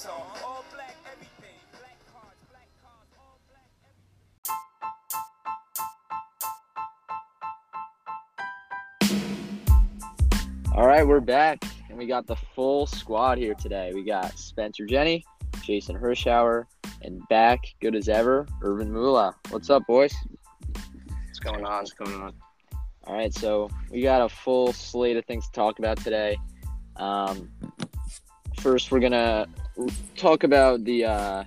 song. All black everything. Black cars, black cars, all black All right, we're back, and we got the full squad here today. We got Spencer Jenny, Jason Hirschauer, and back, good as ever, Irvin Mula. What's up, boys? What's going on? What's going on? All right, so we got a full slate of things to talk about today. Um, first, we're gonna talk about the uh,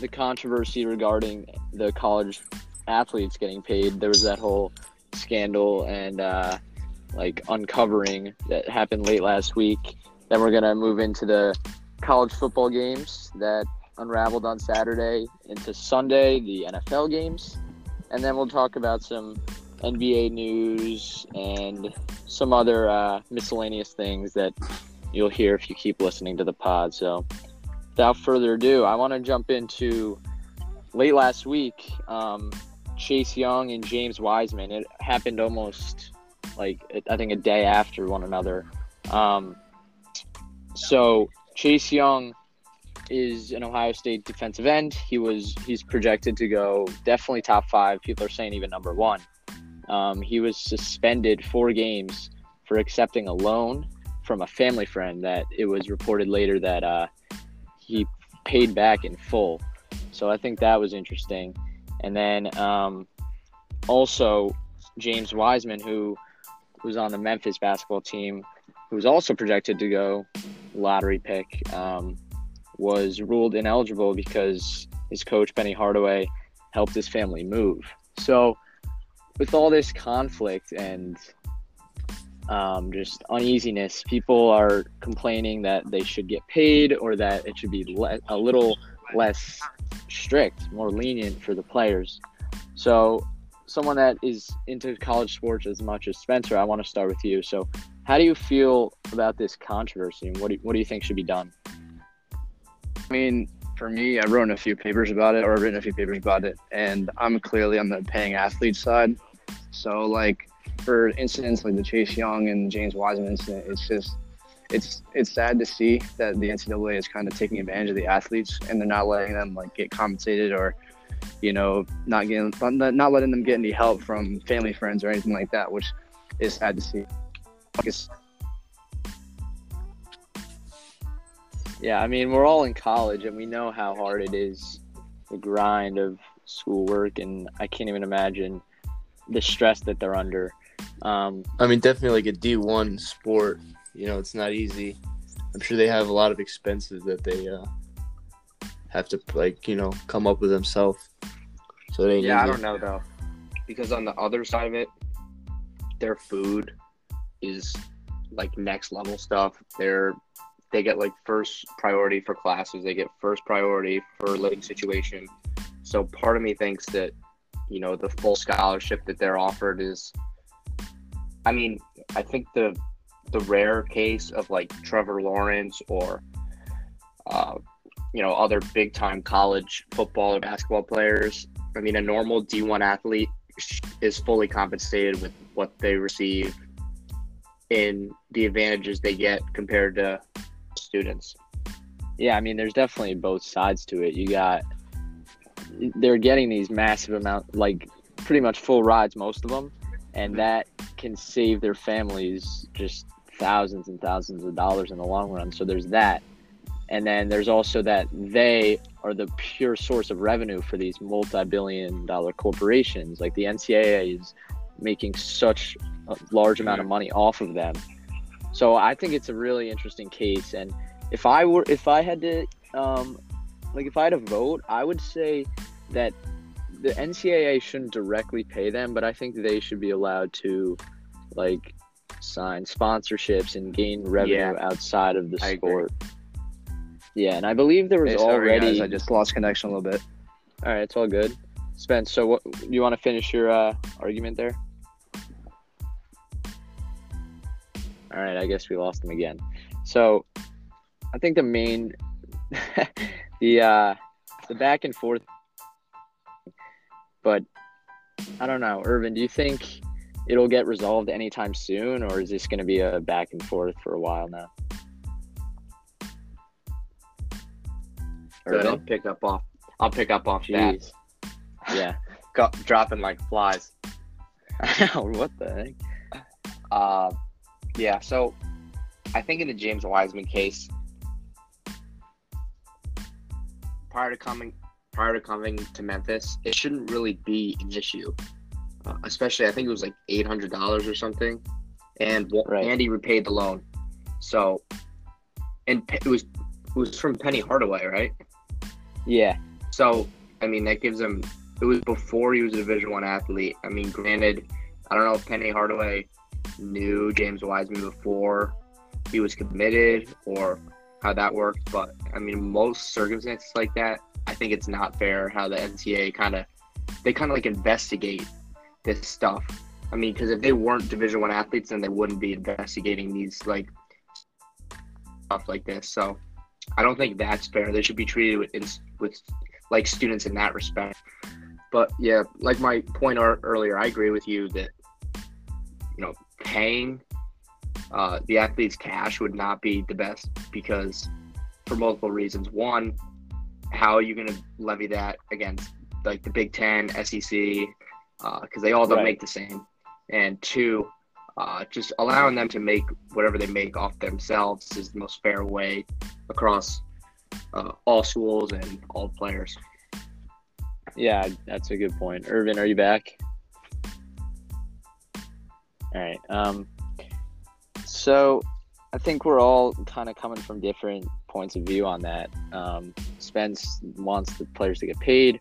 the controversy regarding the college athletes getting paid. There was that whole scandal and uh, like uncovering that happened late last week. Then we're gonna move into the college football games that unraveled on Saturday into Sunday, the NFL games, and then we'll talk about some NBA news and some other uh, miscellaneous things that you'll hear if you keep listening to the pod. So, without further ado, I want to jump into late last week. Um, Chase Young and James Wiseman. It happened almost like I think a day after one another. Um, so Chase Young is an Ohio State defensive end. He was he's projected to go definitely top five. People are saying even number one. Um, he was suspended four games for accepting a loan from a family friend that it was reported later that uh, he paid back in full. So I think that was interesting. And then um, also James Wiseman, who was on the Memphis basketball team, who was also projected to go lottery pick, um, was ruled ineligible because his coach Penny Hardaway helped his family move. So with all this conflict and um, just uneasiness, people are complaining that they should get paid or that it should be le- a little less strict, more lenient for the players. So, someone that is into college sports as much as Spencer, I want to start with you. So, how do you feel about this controversy, and what do, what do you think should be done? I mean, for me, I've written a few papers about it, or I've written a few papers about it, and I'm clearly on the paying athlete side. So, like, for incidents like the Chase Young and James Wiseman incident, it's just, it's it's sad to see that the NCAA is kind of taking advantage of the athletes and they're not letting them like get compensated or, you know, not getting not letting them get any help from family friends or anything like that, which is sad to see. Yeah, I mean, we're all in college and we know how hard it is the grind of schoolwork, and I can't even imagine the stress that they're under. Um, I mean, definitely like a D one sport. You know, it's not easy. I'm sure they have a lot of expenses that they uh, have to like you know come up with themselves. So they Yeah, I don't know though, because on the other side of it, their food is like next level stuff. They're they get like first priority for classes. They get first priority for living situation. So part of me thinks that you know the full scholarship that they're offered is. I mean, I think the the rare case of like Trevor Lawrence or uh, you know other big time college football or basketball players. I mean, a normal D1 athlete is fully compensated with what they receive in the advantages they get compared to students. yeah, I mean, there's definitely both sides to it. You got they're getting these massive amount, like pretty much full rides, most of them, and that can save their families just thousands and thousands of dollars in the long run. So there's that, and then there's also that they are the pure source of revenue for these multi-billion-dollar corporations. Like the NCAA is making such a large amount of money off of them. So I think it's a really interesting case, and if I were, if I had to, um, like if I had to vote, I would say that the NCAA shouldn't directly pay them, but I think they should be allowed to, like, sign sponsorships and gain revenue Yeah. outside of the I agree. sport. Yeah, and I believe there was Hey, sorry, already. guys, I just lost connection a little bit. All right, it's all good. Spence, so what you want to finish your uh, argument there? All right, I guess we lost him again. So, I think the main, the uh, the back and forth, but I don't know, Irvin. Do you think it'll get resolved anytime soon, or is this going to be a back and forth for a while now? Good. I'll pick up off. I'll pick up off that. Yeah. Go, dropping like flies. what the heck? Uh, yeah. So, I think in the James Wiseman case, prior to coming prior to coming to Memphis, it shouldn't really be an issue. Uh, especially, I think it was like eight hundred dollars or something, and Right. Andy repaid the loan. So, and it was it was from Penny Hardaway, right? Yeah. So, I mean, that gives him. It was before he was a Division One athlete. I mean, granted, I don't know if Penny Hardaway knew James Wiseman before he was committed or how that worked, but I mean, most circumstances like that, I think it's not fair how the NCAA kind of they kind of like investigate this stuff. I mean, because if they weren't Division One athletes, then they wouldn't be investigating these like stuff like this. So, I don't think that's fair. They should be treated with, with like students in that respect. But yeah, like my point ear- earlier, I agree with you that you know paying uh, the athletes cash would not be the best because for multiple reasons. One, how are you going to levy that against like the Big Ten, SEC, because they all don't Right. make the same. And two, uh, just allowing them to make whatever they make off themselves is the most fair way across uh, all schools and all players. Yeah, that's a good point. Irvin, are you back? All right. Um, so I think we're all kind of coming from different points of view on that. Um, Spence wants the players to get paid.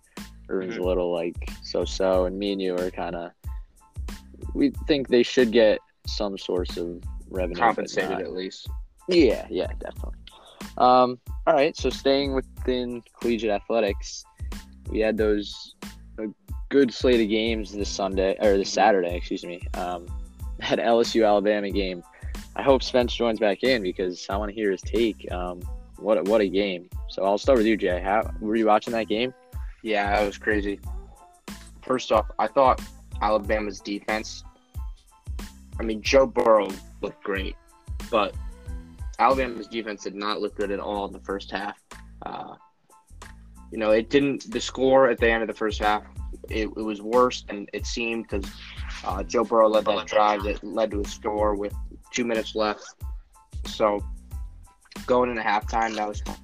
Irvin's a little like so-so, and me and you are kind of. We think they should get some source of revenue, Compensated at least. yeah, yeah, definitely. Um, all right, so staying within collegiate athletics, we had those a good slate of games this Sunday or this Saturday, excuse me. Um, that LSU Alabama game. I hope Spence joins back in because I want to hear his take. Um, what a, what a game! So I'll start with you, Jay. How were you watching that game? Yeah, that was crazy. First off, I thought Alabama's defense. I mean, Joe Burrow looked great, but Alabama's defense did not look good at all in the first half. Uh, you know, it didn't. The score at the end of the first half, it, it was worse than it seemed because uh, Joe Burrow led that drive that led to a score with two minutes left. So going into halftime, that was fun.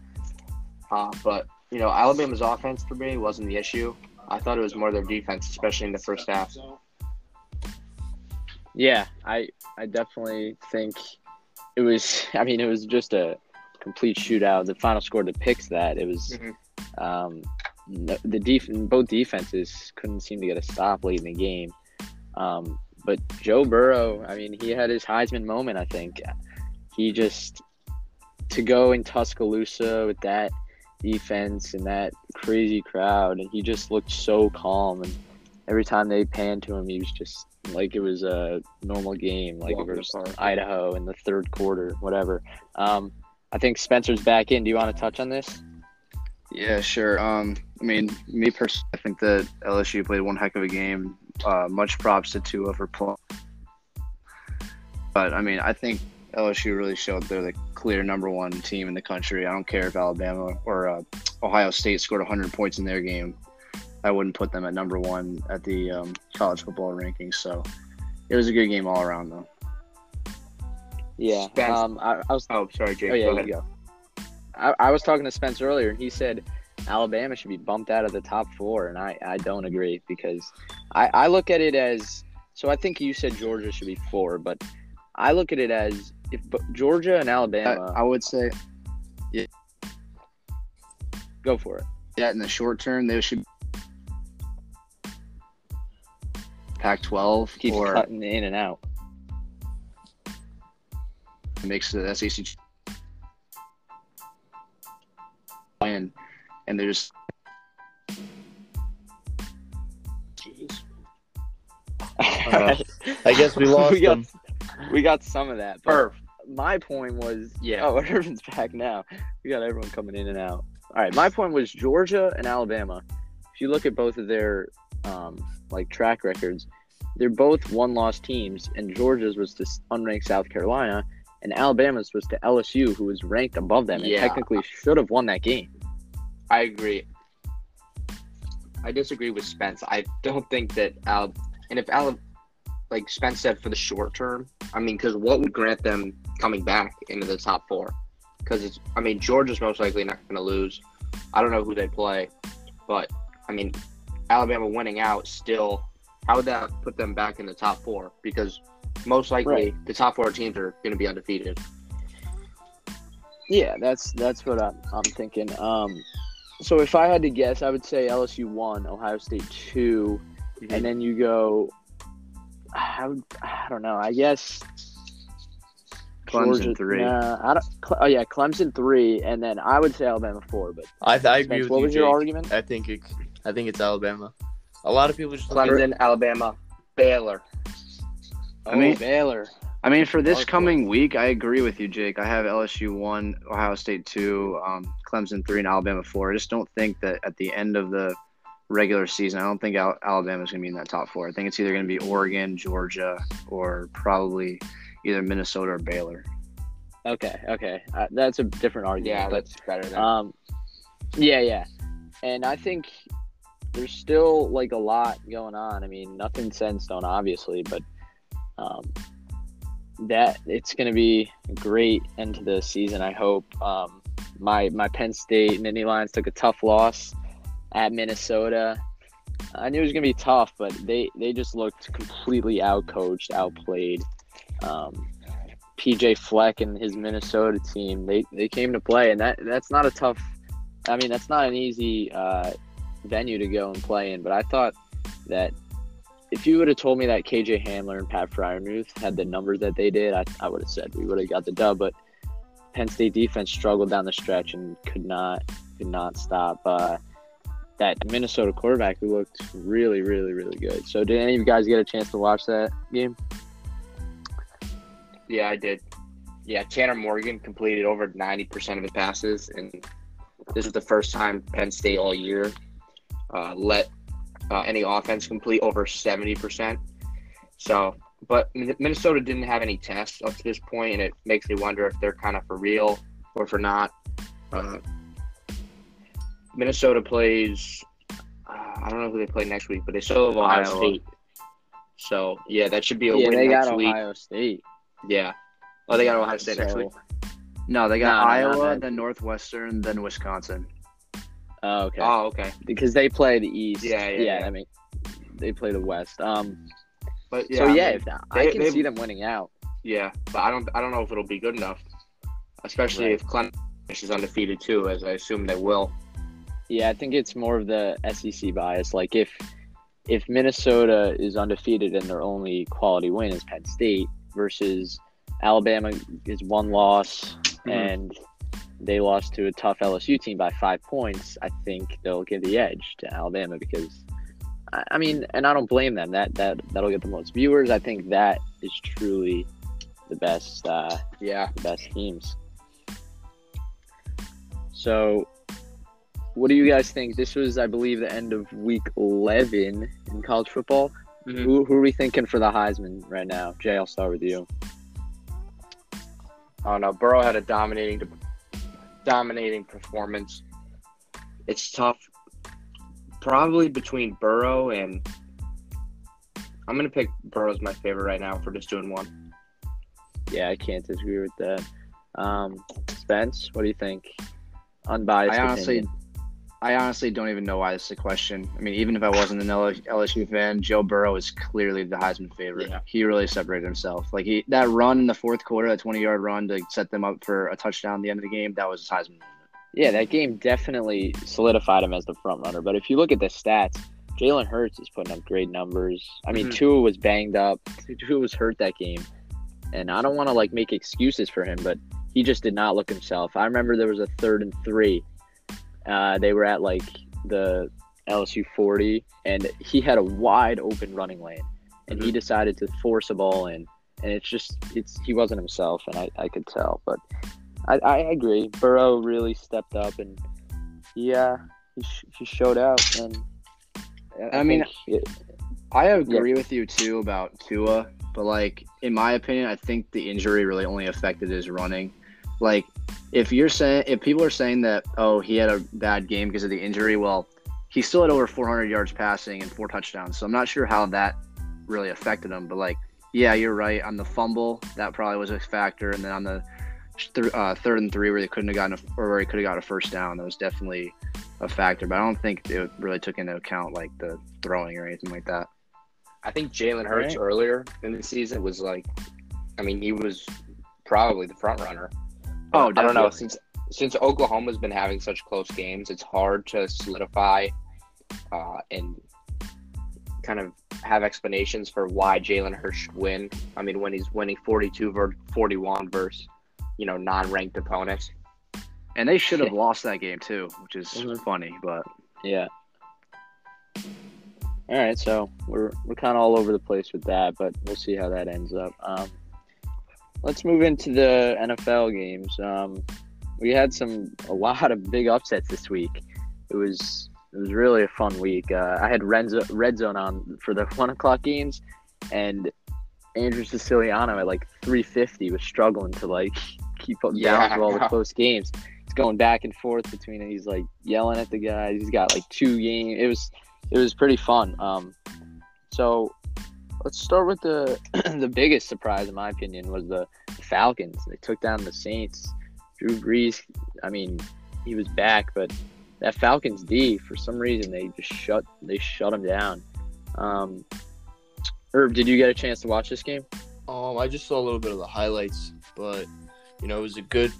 Uh, but you know, Alabama's offense for me wasn't the issue. I thought it was more their defense, especially in the first half. Yeah, I I definitely think it was. I mean, it was just a complete shootout. The final score depicts that. It was Mhm. um, the def- both defenses couldn't seem to get a stop late in the game. Um, but Joe Burrow, I mean, he had his Heisman moment. I think he just to go in Tuscaloosa with that defense and that crazy crowd, and he just looked so calm. And every time they panned to him, he was just like it was a normal game, like it was. Idaho in the third quarter, whatever. Um, I think Spencer's back in. Do you want to touch on this? Yeah, sure. Um, I mean, me personally, I think that LSU played one heck of a game. Uh, much props to Tua for playing. But I mean, I think LSU really showed they're the clear number one team in the country. I don't care if Alabama or uh, Ohio State scored 100 points in their game. I wouldn't put them at number one at the um, college football rankings. So it was a good game all around, though. Yeah. Spence- Um, I, I was. Oh, sorry, Jake. Oh yeah, go you ahead. go. I, I was talking to Spence earlier, and he said Alabama should be bumped out of the top four, and I, I don't agree because I, I look at it as so. I think you said Georgia should be four, but I look at it as if Georgia and Alabama I would say yeah, go for it. Yeah, in the short term, they should Pac-12 Keeps or cutting in and out. makes the SEC and and they're just I guess we lost we got, them. We got some of that. But Irv. my point was, Yeah. Oh, Irvin's back now. We got everyone coming in and out. All right, my point was Georgia and Alabama. If you look at both of their um, like track records, they're both one-loss teams, and Georgia's was to unranked South Carolina, and Alabama's was to LSU, who was ranked above them and Yeah. technically should have won that game. I agree. I disagree with Spence. I don't think that Al, and if Al, like Spence said, for the short term, I mean, because what would grant them coming back into the top four? Because it's, I mean, Georgia's most likely not going to lose. I don't know who they play, but I mean, Alabama winning out still. How would that put them back in the top four? Because most likely Right. the top four teams are going to be undefeated. Yeah, that's that's what I'm I'm thinking. Um, so if I had to guess, I would say LSU one, Ohio State 2 and then you go. I would, I don't know. I guess Clemson Georgia- three. Nah, I don't. Oh yeah, Clemson three, and then I would say Alabama four. But I, I agree Spence, with what you. was your Jake. argument? I think it, I think it's Alabama. A lot of people just look at Clemson, Alabama, Baylor. I mean- Oh, Baylor. I mean, for this coming week, I agree with you, Jake. I have LSU one, Ohio State two, um, Clemson three, and Alabama four. I just don't think that at the end of the regular season, I don't think Al- Alabama's going to be in that top four. I think it's either going to be Oregon, Georgia, or probably either Minnesota or Baylor. Okay, okay, uh, that's a different argument. Yeah, but that's better than. Um, yeah, yeah, and I think there's still like a lot going on. I mean, nothing set in stone, obviously, but um, that it's going to be a great end to the season. I hope. Um, my my Penn State Nittany Lions took a tough loss at Minnesota. I knew it was going to be tough, but they they just looked completely outcoached, outplayed. Um, PJ Fleck and his Minnesota team, they, they came to play, and that that's not a tough. I mean, that's not an easy uh, venue to go and play in. But I thought that if you would have told me that KJ Hamler and Pat Freiermuth had the numbers that they did, I, I would have said we would have got the dub. But Penn State defense struggled down the stretch and could not could not stop uh, that Minnesota quarterback who looked really, really, really good. So, did any of you guys get a chance to watch that game? Yeah, I did. Yeah, Tanner Morgan completed over 90% of his passes, and this is the first time Penn State all year uh, let uh, any offense complete over 70%. So, but Minnesota didn't have any tests up to this point, and it makes me wonder if they're kind of for real or for not. Uh, Minnesota plays, uh, I don't know who they play next week, but they still have Ohio Iowa. State. So, yeah, that should be a Yeah, win they next got week. Ohio State. Yeah. Oh, they got Ohio State next So- week. No, they got No, Iowa, then Northwestern, then Wisconsin. Oh, okay. Oh, okay. because they play the East. Yeah, yeah, yeah. I mean, they play the West. Um. But yeah, so I yeah, mean, I they- can they- see them winning out. yeah. But I don't, I don't know if it'll be good enough, especially Right. if Clemson is undefeated too, as I assume they will. Yeah, I think it's more of the SEC bias. Like if if Minnesota is undefeated and their only quality win is Penn State versus Alabama is one loss Mm-hmm. and they lost to a tough LSU team by five points, I think they'll give the edge to Alabama because I mean, and I don't blame them. That that that'll get the most viewers. I think that is truly the best uh, Yeah. the best teams. So, what do you guys think? This was, I believe, the end of week 11 in college football. Mhm. Who, who are we thinking for the Heisman right now? Jay, I'll start with you. I don't know. Burrow had a dominating, dominating performance. It's tough. Probably between Burrow and I'm gonna pick Burrow's my favorite right now for just doing one. Yeah, I can't disagree with that. Um, Spence, what do you think? Unbiased I honestly, opinion. I honestly don't even know why this is a question. I mean, even if I wasn't an LSU fan, Joe Burrow is clearly the Heisman favorite. Yeah. He really separated himself. Like he that run in the fourth quarter, that twenty yard run to set them up for a touchdown at the end of the game, that was his Heisman. Yeah, that game definitely solidified him as the front runner. But if you look at the stats, Jalen Hurts is putting up great numbers. I mean, Mhm. Tua was banged up. Tua was hurt that game, and I don't want to like make excuses for him, but he just did not look himself. I remember there was a third and three. Uh, they were at like the LSU forty, and he had a wide open running lane, and he decided to force a ball in, and it's just it's he wasn't himself, and I, I could tell, but. I, I agree. Burrow really stepped up, and yeah, he, sh- he showed out. And I mean, it- I agree with you too about Tua, but like in my opinion, I think the injury really only affected his running. Like if you're saying if people are saying that oh he had a bad game because of the injury, well, he still had over 400 yards passing and four touchdowns. So I'm not sure how that really affected him. But like, yeah, you're right on the fumble that probably was a factor, and then on the th- uh, third and three where they couldn't have gotten a, or where he could have got a first down, that was definitely a factor. But I don't think it really took into account like the throwing or anything like that. I think Jalen Hurts Right. earlier in the season was like, I mean, he was probably the front runner. Oh, I don't know since since Oklahoma's been having such close games, it's hard to solidify uh, and kind of have explanations for why Jalen Hurts should win. I mean, when he's winning 42 ver 41 versus you know non-ranked opponents. And they should have lost that game too, which is Mhm. funny. But Yeah. All right, so we're we're kind of all over the place with that, but we'll see how that ends up. Um, let's move into the NFL games. Um, we had some a lot of big upsets this week. It was it was really a fun week. Uh, I had red zone, red zone on for the one o'clock games, and Andrew Siciliano at like three fifty was struggling to like keep up Yeah. balance with all the close games. He's going back and forth between it. He's like yelling at the guys. He's got like two games. It was it was pretty fun. Um, so let's start with the the biggest surprise in my opinion was the Falcons. They took down the Saints. Drew Brees, I mean, he was back, but that Falcons D for some reason they just shut they shut him down. Um, Herb, did you get a chance to watch this game? Um, I just saw a little bit of the highlights, but you know, it was a good,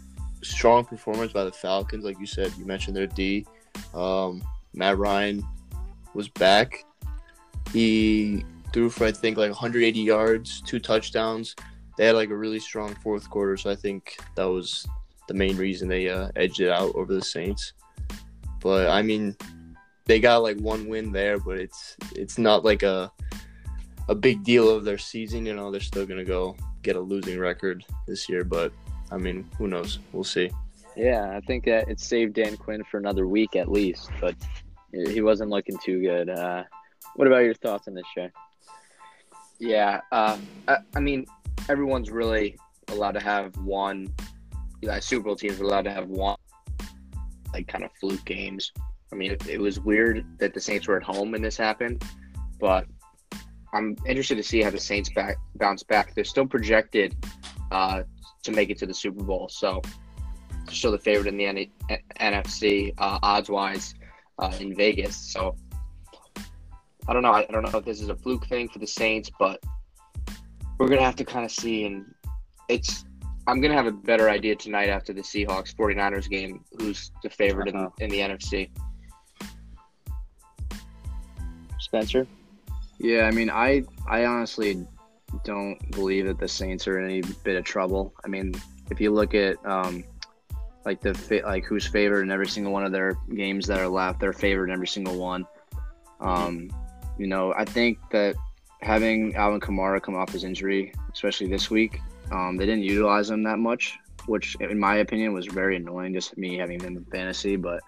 strong performance by the Falcons. Like you said, you mentioned their D. Um, Matt Ryan was back. He threw for I think like 180 yards, two touchdowns. They had like a really strong fourth quarter, so I think that was the main reason they uh, edged it out over the Saints. But I mean, they got like one win there, but it's it's not like a a big deal of their season. You know, they're still gonna go get a losing record this year, but I mean, who knows? We'll see. Yeah, I think that it saved Dan Quinn for another week at least, but he wasn't looking too good. Uh, what about your thoughts on this, Jay? Yeah, uh, I, I mean, everyone's really allowed to have one. You know, Super Bowl teams are allowed to have one, like kind of fluke games. I mean, it, it was weird that the Saints were at home and this happened, but I'm interested to see how the Saints back bounce back. They're still projected uh, to make it to the Super Bowl, so still the favorite in the N- NFC uh, odds wise uh, in Vegas. So I don't know. I, I don't know if this is a fluke thing for the Saints, but we're gonna have to kind of see. And it's I'm gonna have a better idea tonight after the Seahawks 49ers game. Who's the favorite Uh-huh. in, in the NFC? Spencer? Yeah, I mean, I I honestly don't believe that the Saints are in any bit of trouble. I mean, if you look at um, like the fa- like who's favored in every single one of their games that are left, they're favored in every single one. Um, you know, I think that having Alvin Kamara come off his injury, especially this week, um, they didn't utilize him that much, which in my opinion was very annoying. Just me having him in fantasy, but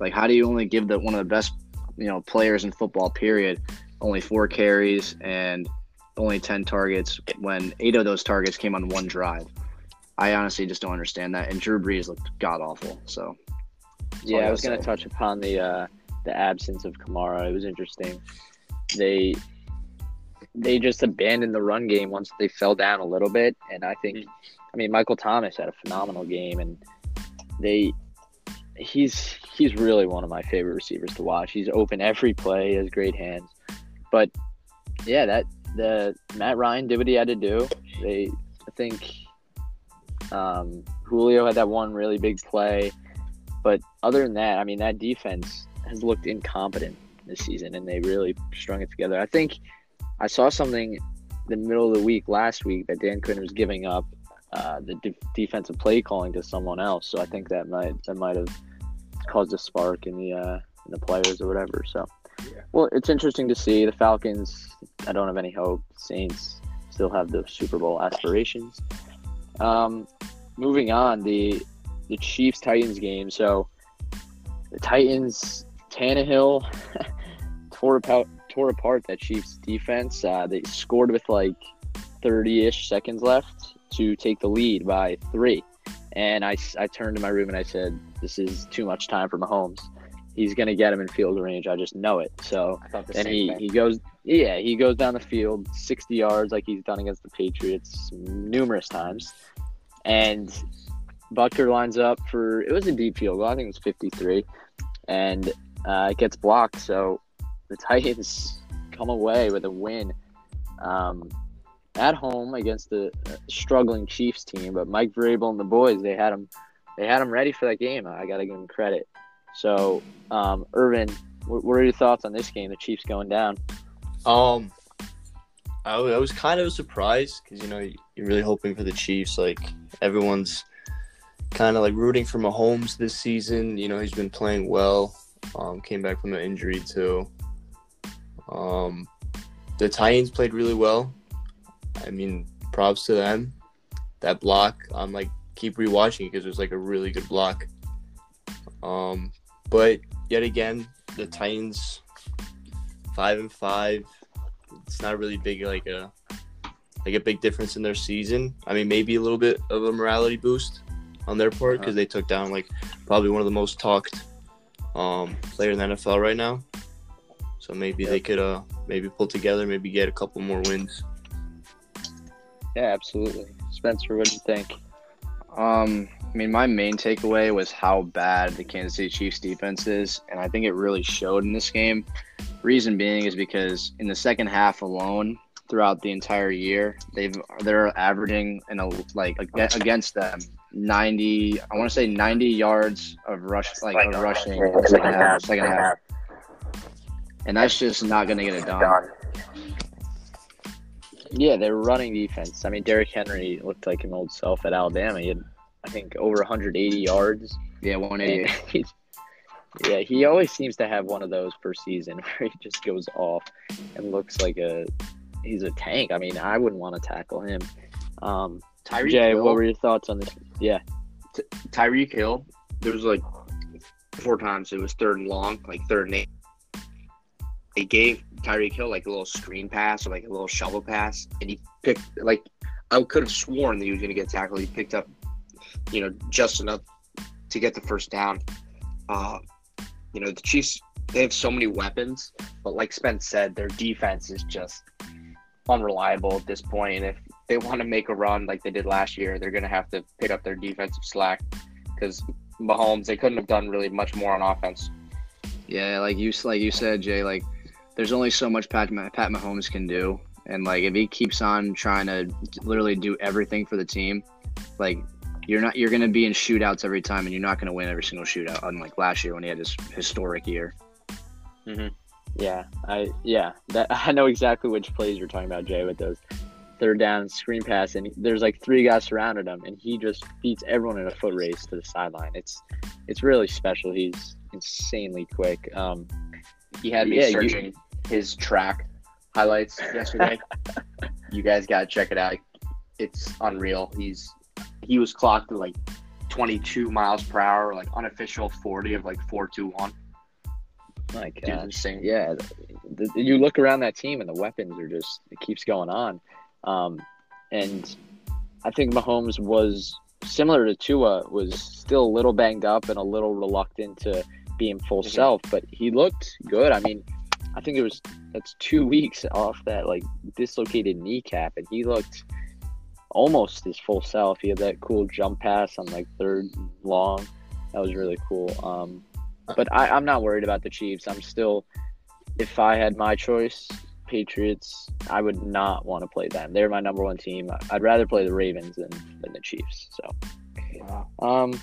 like, how do you only give the one of the best you know players in football period only four carries and only 10 targets when eight of those targets came on one drive. I honestly just don't understand that. And Drew Brees looked god awful. So, Yeah, I I was going to touch upon the uh, the absence of Kamara. It was interesting. They they just abandoned the run game once they fell down a little bit, and I think, I mean, Michael Thomas had a phenomenal game, and they he's he's really one of my favorite receivers to watch. He's open every play, has great hands, but yeah, that the Matt Ryan did what he had to do. They, I think, um, Julio had that one really big play. But other than that, I mean, that defense has looked incompetent this season, and they really strung it together. I think I saw something the middle of the week last week that Dan Quinn was giving up uh, the de- defensive play calling to someone else. So I think that might that might have caused a spark in the uh, in the players or whatever. So, Yeah. well, it's interesting to see the Falcons. I don't have any hope. Saints still have the Super Bowl aspirations. Um, moving on, the the Chiefs Titans game. So the Titans, Tannehill tore apart tore apart that Chiefs defense. Uh, they scored with like thirty ish seconds left to take the lead by three, And I, I turned to my room and I said, "This is too much time for Mahomes. He's gonna get him in field range. I just know it." So I the then same he, thing. he goes, yeah, he goes down the field 60 yards like he's done against the Patriots numerous times. And Butker lines up for, it was a deep field goal. I think it was 53. And uh, it gets blocked. So the Titans come away with a win um, at home against the uh, struggling Chiefs team. But Mike Vrabel and the boys, they had them, they had him ready for that game. I got to give him credit. So, um, Irvin, what what are your thoughts on this game? The Chiefs going down. Um, I, I was kind of surprised because you know you're really hoping for the Chiefs. Like everyone's kind of like rooting for Mahomes this season. You know he's been playing well. Um, came back from an injury too. Um, the Titans played really well. I mean, props to them. That block, I'm like keep rewatching because it was like a really good block. Um, but yet again, the Titans five and five. It's not really big like a like a big difference in their season. I mean, maybe a little bit of a morality boost on their part because they took down like probably one of the most talked um, player in the NFL right now. So maybe they could uh maybe pull together, maybe get a couple more wins. Yeah, absolutely. Spencer, what do you think? Um, I mean, my main takeaway was how bad the Kansas City Chiefs defense is, and I think it really showed in this game. Reason being is because in the second half alone, throughout the entire year, they've they're averaging in a like against them ninety. I want to say ninety yards of rush, like of rushing in the second half. Second half, and that's just not going to get it done. Yeah, they're running defense. I mean, Derrick Henry looked like an old self at Alabama. He had, I think, over 180 yards. Yeah, one And eighty. he's, yeah, he always seems to have one of those per season where he just goes off and looks like a he's a tank. I mean, I wouldn't want to tackle him. Um, Tyreek Jay, Hill, what were your thoughts on this? Yeah, Tyreek Hill, there was like four times it was third and long, like third and eight. They gave Tyreek Hill like a little screen pass or like a little shovel pass, and he picked like I could have sworn that he was going to get tackled. He picked up, you know, just enough to get the first down. Uh, you know, the Chiefs they have so many weapons, but like Spence said, their defense is just unreliable at this point. And if they want to make a run like they did last year, they're going to have to pick up their defensive slack because Mahomes they couldn't have done really much more on offense. Yeah, like you like you said, Jay. Like, there's only so much Pat Pat Mahomes can do, and like if he keeps on trying to literally do everything for the team, like you're not you're gonna be in shootouts every time, and you're not gonna win every single shootout. Unlike last year when he had his historic year. Mm-hmm. yeah, I yeah that I know exactly which plays you're talking about, Jay, with those third down screen pass, and there's like three guys surrounded him, and he just beats everyone in a foot race to the sideline. It's it's really special. He's insanely quick. Um, He had me Yeah, you- searching his track highlights yesterday. you guys got to check it out. It's unreal. He's he was clocked at like 22 miles per hour, like unofficial 40 of like 421. my Dude's God. insane. yeah, the- you look around that team and the weapons are just it keeps going on. Um, and I think Mahomes was similar to Tua, was still a little banged up and a little reluctant to being full Mhm. self, but he looked good. I mean, I think it was that's two weeks off that like dislocated kneecap, and he looked almost his full self. He had that cool jump pass on like third long. That was really cool. Um, but I, I'm not worried about the Chiefs. I'm still, if I had my choice, Patriots, I would not want to play them. They're my number one team. I'd rather play the Ravens than, than the Chiefs. So, um,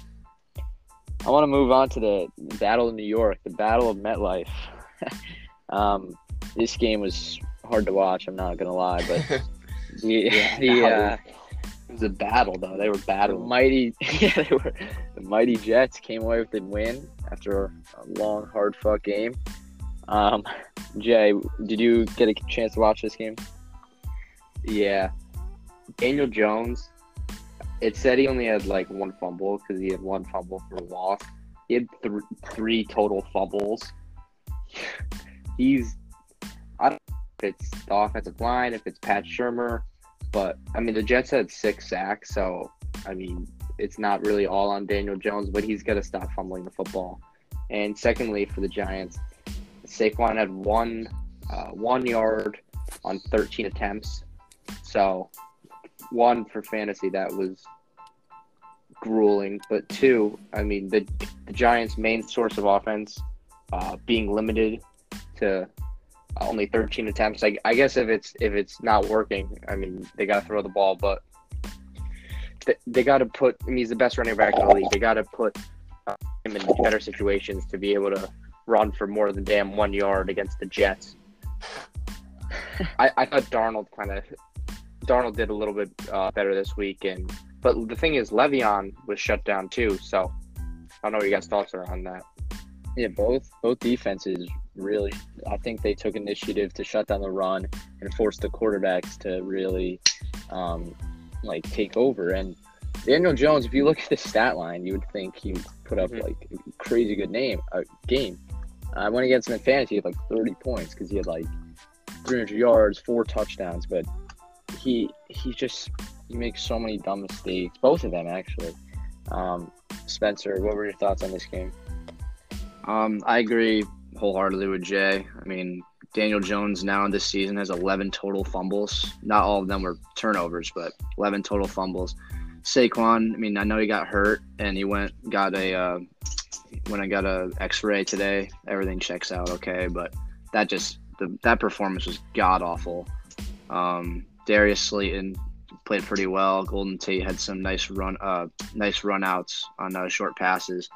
I want to move on to the Battle of New York, the Battle of MetLife. um, this game was hard to watch. I'm not gonna lie, but the the uh, It was a battle though. They were the battling. mighty yeah they were the mighty Jets came away with the win after a long hard fought game. Um, Jay, did you get a chance to watch this game? Yeah. Daniel Jones, it said he only had like one fumble because he had one fumble for loss. He had th- three total fumbles. He's, I don't know if it's the offensive line, if it's Pat Shurmur, but I mean, the Jets had six sacks, so I mean, it's not really all on Daniel Jones, but he's got to stop fumbling the football. And secondly, for the Giants, Saquon had one uh, one yard on 13 attempts. So one for fantasy that was grueling, but two, I mean the the Giants' main source of offense uh, being limited to only 13 attempts. I, I guess if it's if it's not working, I mean they got to throw the ball, but they, they got to put. I mean, he's the best running back in the league. They got to put uh, him in better situations to be able to run for more than damn one yard against the Jets. I, I thought Darnold kind of Darnold did a little bit uh, better this week, and but the thing is, Le'Veon was shut down too. So I don't know what you guys' thoughts are on that. Yeah, both both defenses really. I think they took initiative to shut down the run and force the quarterbacks to really, um, like take over. And Daniel Jones, if you look at the stat line, you would think he put up Mhm. like a crazy good name a game. I went against him in fantasy, had like 30 points because he had like 300 yards, four touchdowns. But he he just he makes so many dumb mistakes. Both of them actually. Um, Spencer, what were your thoughts on this game? Um, I agree wholeheartedly with Jay. I mean, Daniel Jones now in this season has 11 total fumbles. Not all of them were turnovers, but 11 total fumbles. Saquon, I mean, I know he got hurt and he went got a uh, when I got a X-ray today. Everything checks out okay, but that just the, that performance was god awful. Um, Darius Slayton played pretty well. Golden Tate had some nice run uh nice run outs on uh, short passes.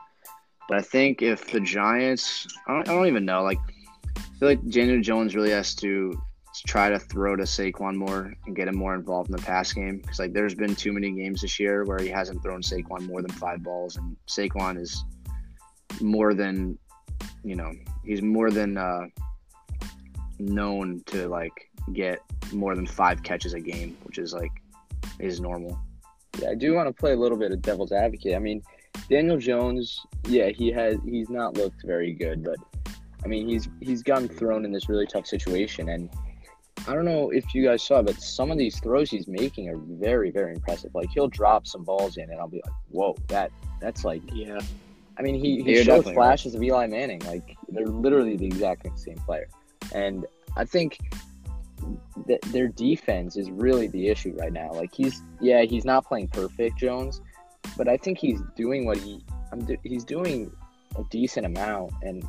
But I think if the Giants, I don't, I don't even know. Like, I feel like Daniel Jones really has to try to throw to Saquon more and get him more involved in the pass game. Because like, there's been too many games this year where he hasn't thrown Saquon more than five balls, and Saquon is more than, you know, he's more than uh, known to like get more than five catches a game, which is like is normal. Yeah, I do want to play a little bit of devil's advocate. I mean, Daniel Jones, yeah, he has he's not looked very good, but I mean, he's he's gotten thrown in this really tough situation and I don't know if you guys saw, but some of these throws he's making are very, very impressive. Like he'll drop some balls in, and I'll be like, "Whoa, that that's like." Yeah. I mean, he, he You're showed definitely right. flashes of Eli Manning. Like they're literally the exact same player, and I think that their defense is really the issue right now. Like he's yeah, he's not playing perfect, Jones, but I think he's doing what he I'm do, he's doing a decent amount. And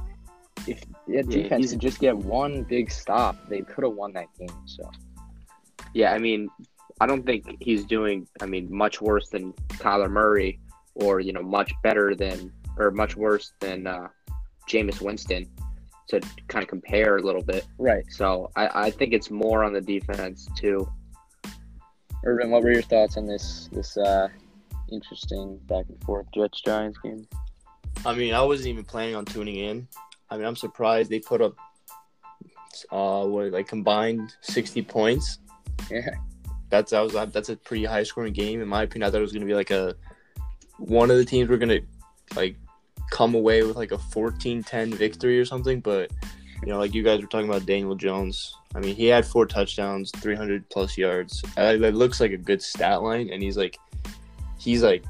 if the defense he's- could just get one big stop, they could have won that game. So Yeah, I mean, I don't think he's doing. I mean, much worse than Kyler Murray, or you know, much better than, or much worse than uh, Jameis Winston. To kind of compare a little bit, right, so I, I think it's more on the defense too. Irvin, what were your thoughts on this this uh, interesting back and forth Jets Giants game? I mean, I wasn't even planning on tuning in. I mean, I'm surprised they put up uh what like combined 60 points. Yeah. That's that was that's a pretty high scoring game in my opinion. I thought it was going to be like a one of the teams were going to like come away with like a 14-10 victory or something, but you know, like you guys were talking about Daniel Jones. I mean, he had four touchdowns, 300 plus yards. That looks like a good stat line and he's like he's like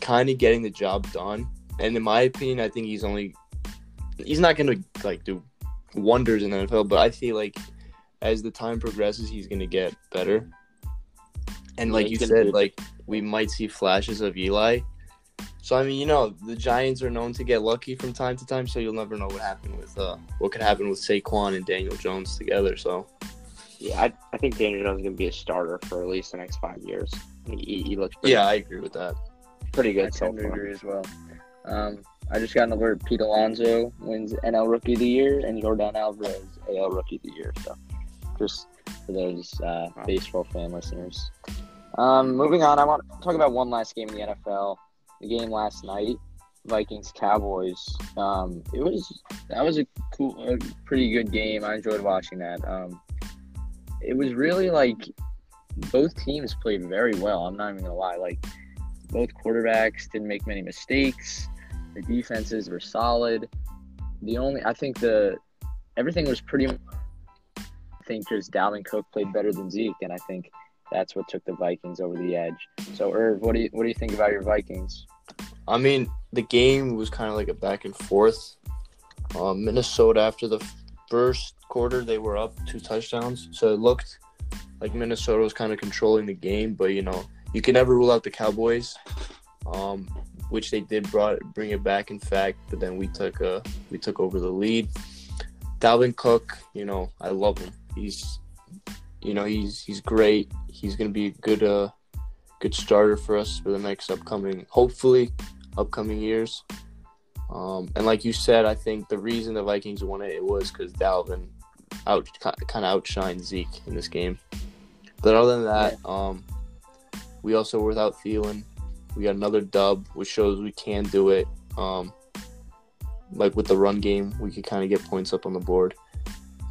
kind of getting the job done. And in my opinion, I think he's only he's not going to like do wonders in the NFL, but I feel like as the time progresses, he's going to get better. And like Yeah, you said, be- like we might see flashes of Eli. So I mean, you know, the Giants are known to get lucky from time to time, so you'll never know what happened with uh what could happen with Saquon and Daniel Jones together. So Yeah, I, I think Daniel Jones is going to be a starter for at least the next five years. He, he looks pretty, yeah, I agree with that. pretty I good so tend to far. agree as well. Um, I just got an alert. Pete Alonso wins NL Rookie of the Year, and Jordan Alvarez AL Rookie of the Year. So, just for those uh, Wow. baseball fan listeners. Um, moving on, I want to talk about one last game in the NFL. The game last night, Vikings Cowboys. Um, it was that was a cool, a pretty good game. I enjoyed watching that. Um, it was really like both teams played very well. I'm not even gonna lie. Like both quarterbacks didn't make many mistakes. The defenses were solid. The only I think the everything was pretty. I think just Dalvin Cook played better than Zeke, and I think that's what took the Vikings over the edge. So, Irv, what do you what do you think about your Vikings? I mean, the game was kind of like a back and forth. Um, Minnesota, after the first quarter, they were up two touchdowns, so it looked like Minnesota was kind of controlling the game. But you know, you can never rule out the Cowboys, um, which they did brought bring it back. In fact, but then we took uh we took over the lead. Dalvin Cook, you know, I love him. He's, you know, he's he's great. He's gonna be a good uh good starter for us for the next upcoming, hopefully, upcoming years. Um, and like you said, I think the reason the Vikings won it, it was because Dalvin out kind of outshined Zeke in this game. But other than that, um, we also were without Thielen. We got another dub, which shows we can do it. Um, like with the run game, we could kind of get points up on the board.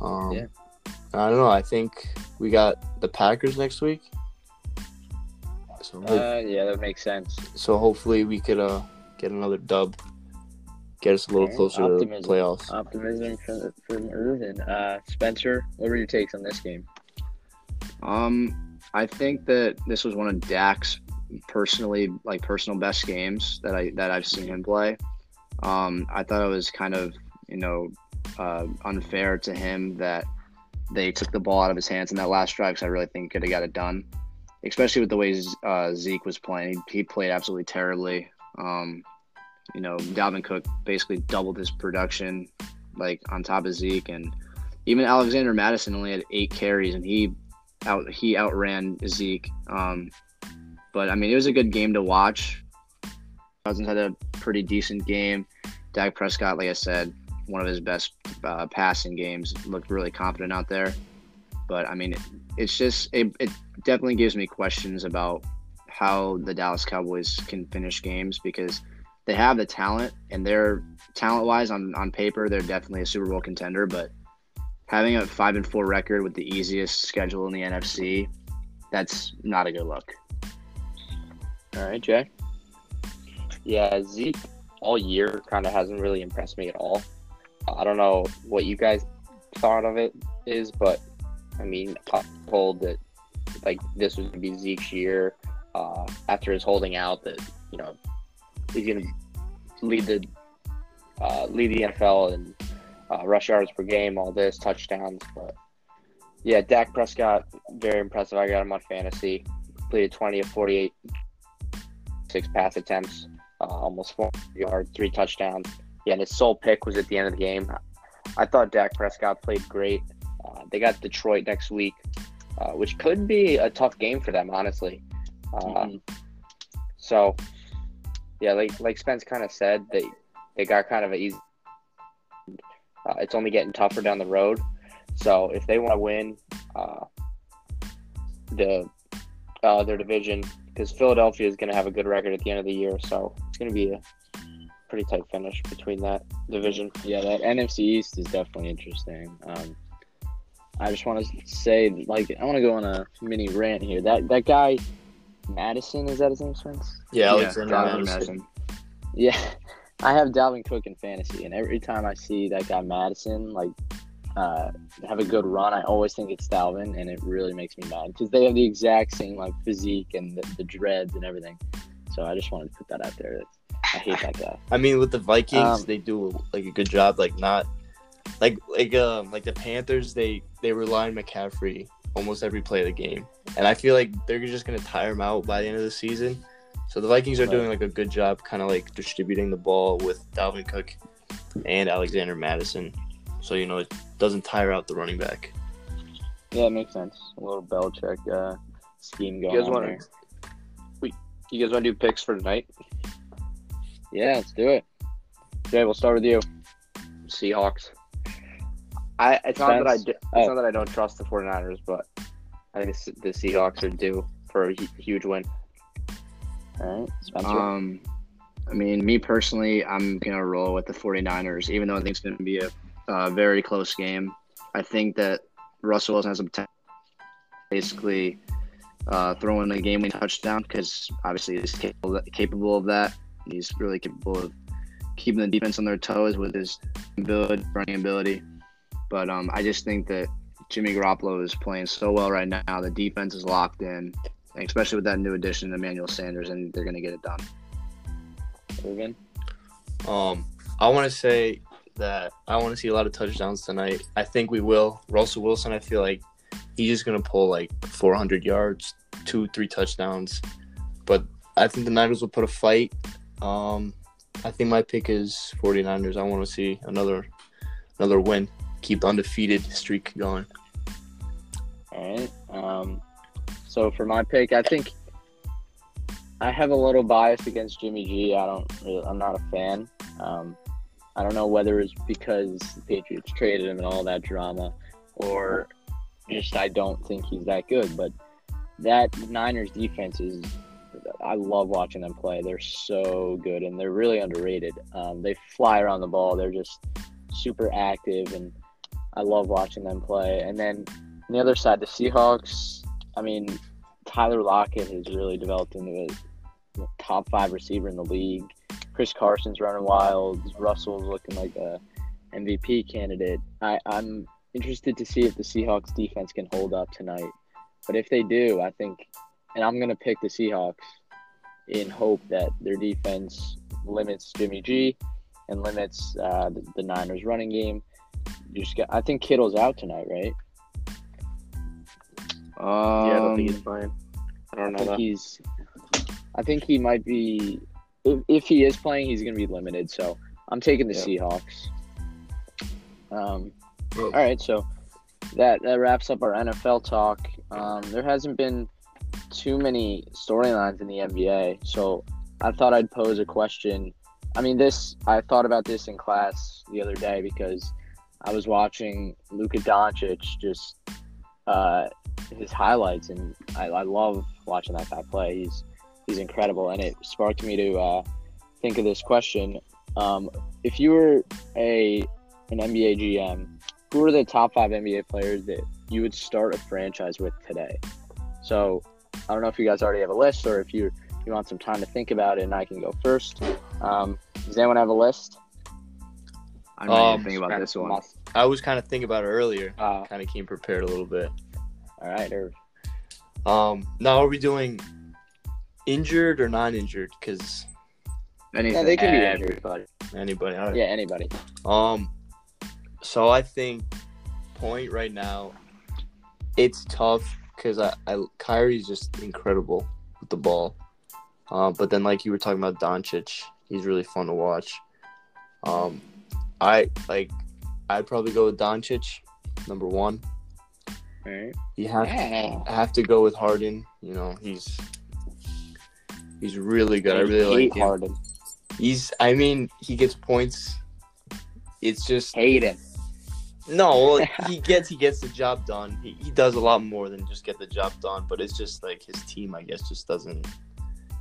Um, Yeah. I don't know. I think we got the Packers next week. So, Uh, yeah, that makes sense. so hopefully we could uh get another dub, get us a little Okay, closer optimism. to the playoffs. Optimism from from Irvin. Uh, Spencer, what were your takes on this game? Um, I think that this was one of Dak's personally like personal best games that I that I've seen him play. Um, I thought it was kind of you know uh, unfair to him that they took the ball out of his hands in that last drive because I really think he could have got it done, especially with the way uh, Zeke was playing. He, he played absolutely terribly. Um, you know, Dalvin Cook basically doubled his production, like on top of Zeke, and even Alexander Mattison only had eight carries, and he out he outran Zeke. Um, but I mean, it was a good game to watch. Cousins had a pretty decent game. Dak Prescott, like I said, one of his best uh, passing games. Looked really confident out there. But I mean, it, it's just it, it definitely gives me questions about how the Dallas Cowboys can finish games because they have the talent and they're talent wise on, on paper they're definitely a Super Bowl contender, but having a five and four record with the easiest schedule in the NFC, that's not a good look. All right, Jay. Yeah, Zeke all year kind of hasn't really impressed me at all. I don't know what you guys thought of it is, but I mean, I'm told that like this was gonna be Zeke's year uh, after his holding out that you know he's gonna lead the uh, lead the NFL in uh, rush yards per game, all this touchdowns, but yeah, Dak Prescott very impressive. I got him on fantasy. Completed 20 of 48, six pass attempts, uh, almost four yards, three touchdowns. Yeah, and his sole pick was at the end of the game. I thought Dak Prescott played great. Uh, they got Detroit next week, uh, which could be a tough game for them, honestly. Uh, Mhm. So, yeah, like like Spence kind of said, they they got kind of an easy. Uh, it's only getting tougher down the road. So if they want to win uh, the uh, their division, because Philadelphia is going to have a good record at the end of the year, so it's going to be a pretty tight finish between that division. Yeah, that NFC East is definitely interesting. Um, I just want to say, like, I want to go on a mini rant here. That that guy, Mattison, is that his name, Spence? Yeah, Yeah, Alexander Dalvin Mattison. Yeah, I have Dalvin Cook in fantasy, and every time I see that guy Mattison, like, uh, have a good run, I always think it's Dalvin, and it really makes me mad because they have the exact same like physique and the, the dreads and everything. So I just wanted to put that out there. I hate that guy. I mean, with the Vikings, Um, they do like a good job, like not like like um like the Panthers, they they rely on McCaffrey almost every play of the game, and I feel like they're just gonna tire him out by the end of the season. So the Vikings are doing like a good job, kind of like distributing the ball with Dalvin Cook and Alexander Mattison, so you know it doesn't tire out the running back. Yeah, it makes sense. A little Belichick uh, scheme going You guys on want there. to? You guys want to do picks for tonight? Yeah, let's do it. Jay, we'll start with you. Seahawks. I it's not that I do, it's Oh. not that I don't trust the 49ers, but I think the the Seahawks are due for a huge win. All right, Spencer. Um, I mean, me personally, I'm gonna roll with the 49ers, even though I think it's gonna be a uh, very close game. I think that Russell Wilson has a potential, basically uh, throwing a game-winning touchdown because obviously he's capable capable of that. He's really capable of keeping the defense on their toes with his ability, running ability. But um, I just think that Jimmy Garoppolo is playing so well right now. The defense is locked in, especially with that new addition, Emmanuel Sanders, and they're going to get it done. Irvin? Um, I want to say that I want to see a lot of touchdowns tonight. I think we will. Russell Wilson, I feel like he's just gonna pull like 400 yards, two, three touchdowns. But I think the Niners will put a fight. Um, I think my pick is 49ers. I want to see another another win, keep the undefeated streak going. All right. Um, so for my pick, I think I have a little bias against Jimmy G. I don't. Really, I'm not a fan. Um, I don't know whether it's because the Patriots traded him and all that drama, or just I don't think he's that good. But that Niners defense is. I love watching them play. They're so good and they're really underrated. Um, they fly around the ball. They're just super active, and I love watching them play. And then on the other side, the Seahawks. I mean, Tyler Lockett has really developed into a top five receiver in the league. Chris Carson's running wild. Russell's looking like a MVP candidate. I, I'm interested to see if the Seahawks defense can hold up tonight. But if they do, I think, and I'm going to pick the Seahawks in hope that their defense limits Jimmy G and limits uh, the, the Niners running game. You just got, I think Kittle's out tonight, right? Um, yeah, I don't think he's playing. I don't I know think that. he's. I think he might be. If, if he is playing, he's going to be limited. So I'm taking the Yeah. Seahawks. Um, all right, so that that wraps up our NFL talk. Um, there hasn't been too many storylines in the NBA, so I thought I'd pose a question. I mean, this I thought about this in class the other day because I was watching Luka Doncic just uh, his highlights, and I, I love watching that guy play. He's he's incredible, and it sparked me to uh, think of this question: um, If you were a an NBA GM, who are the top five NBA players that you would start a franchise with today? So I don't know if you guys already have a list, or if you you want some time to think about it, and I can go first. Um, does anyone have a list? I'm ready Um, to think about this one. Must- I was kind of thinking about it earlier. Uh, Kind of came prepared a little bit. all right, Irv. Um, now are we doing injured or non-injured? Because Anything. Yeah, they can be injured, but anybody. All right. yeah, anybody. Um, so I think point right now, it's tough because I, I Kyrie's just incredible with the ball. Uh, but then like you were talking about Doncic, he's really fun to watch. Um, I like I'd probably go with Doncic, number one. All right. You have Yeah. I have to go with Harden. You know he's he's really good. I really hate like him. Harden. He's I mean he gets points. It's just Hate him. no, well, he gets he gets the job done. He, he does a lot more than just get the job done, but it's just like his team, I guess, just doesn't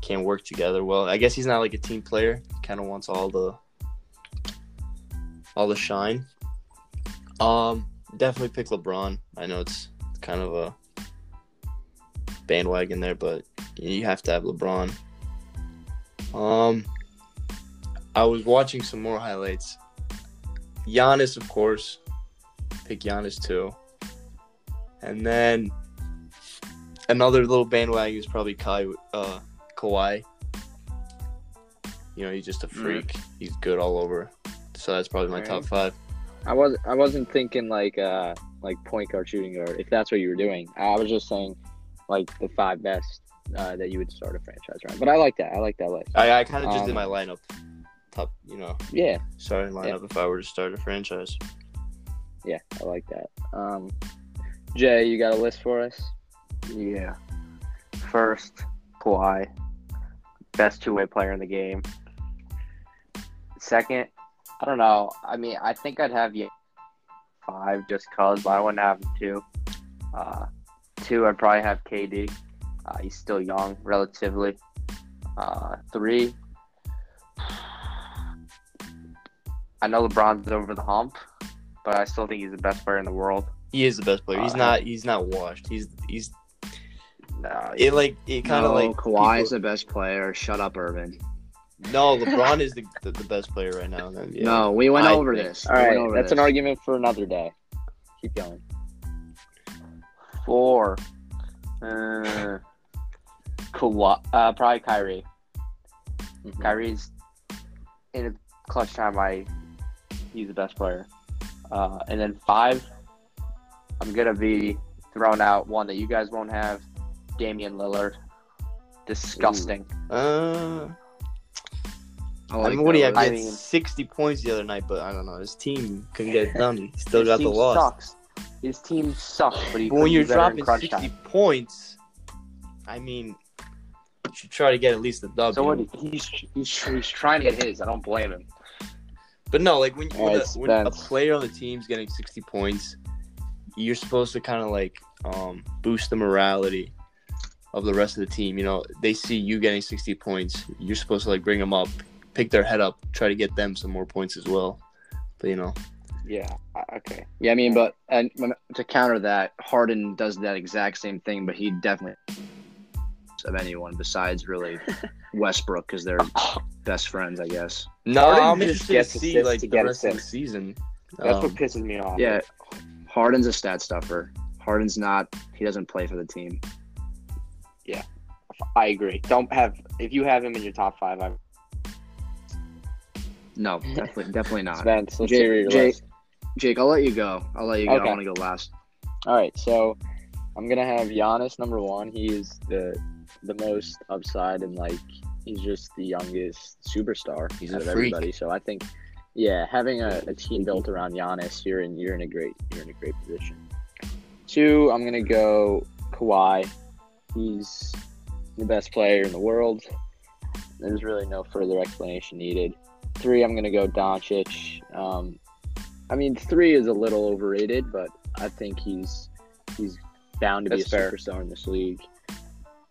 can't work together well. I guess he's not like a team player. Kind of wants all the all the shine. Um, definitely pick LeBron. I know it's kind of a bandwagon there, but you have to have LeBron. Um, I was watching some more highlights. Giannis, of course. Pick Giannis too. And then another little bandwagon is probably Kai, uh, Kawhi. You know, he's just a freak. He's good all over. So that's probably my Alright. top five. I was I wasn't thinking like uh like point guard shooting guard if that's what you were doing. I was just saying like the five best uh, that you would start a franchise around. But I like that. I like that list. I, I kind of just Um, did my lineup. Top, you know, Yeah, starting lineup if I were to start a franchise. yeah, I like that. Um, Jay, you got a list for us? Yeah. First, Kawhi, best two way player in the game. Second, I don't know. I mean, I think I'd have you five just cause, but I wouldn't have two. Uh, two, I'd probably have KD. Uh, he's still young, relatively. Uh, three, I know LeBron's over the hump, but I still think he's the best player in the world. He is the best player. He's Uh, not. He's not washed. He's. He's. No, It like. It kind of no, like. Kawhi is people- the best player. Shut up, Irvin. No, LeBron is the, the, the best player right now. in the No, we went I over think- this. All We right, that's this. an argument for another day. Keep going. Four. Uh, Kawhi, uh, probably Kyrie. Mhm. Kyrie's in a clutch time. I he's the best player. Uh, and then five, I'm gonna be throwing out one that you guys won't have. Damian Lillard. Disgusting. Uh, I I like mean, what do you have? that He I had mean- 60 points the other night, but I don't know. His team couldn't get it done. He still got the team loss. Sucks. His team sucks, but he But when you're be better in dropping 60 time. points, I mean, you should try to get at least a W. So what? He's, he's he's trying to get his. I don't blame him. But no, like when, when, a, when a player on the team's getting 60 points, you're supposed to kind of like um, boost the morality of the rest of the team. You know, they see you getting 60 points, you're supposed to like bring them up, pick their head up, try to get them some more points as well. But you know, Yeah. Okay. Yeah, I mean, but and to counter that, Harden does that exact same thing, but he definitely of anyone besides really Westbrook because they're best friends, I guess. no, Harden I'm just interested gets to see like to the rest of the season. That's Um, what pisses me off. Yeah, Harden's a stat stuffer. Harden's not. He doesn't play for the team. Yeah, I agree. Don't have if you have him in your top five. I, No, definitely, definitely not. Spence, let's Jake- hear Jake-. Jake, I'll let you go. I'll let you go. Okay. I want to go last. All right, so I'm gonna have Giannis number one. He is the the most upside and like he's just the youngest superstar He's out of freak. everybody. So I think, yeah, having a, a team built around Giannis, you're in you're in a great you're in a great position. Two, I'm gonna go Kawhi. He's the best player in the world. There's really no further explanation needed. Three, I'm gonna go Doncic. Um, I mean, three is a little overrated, but I think he's he's bound to That's be a fair. superstar in this league.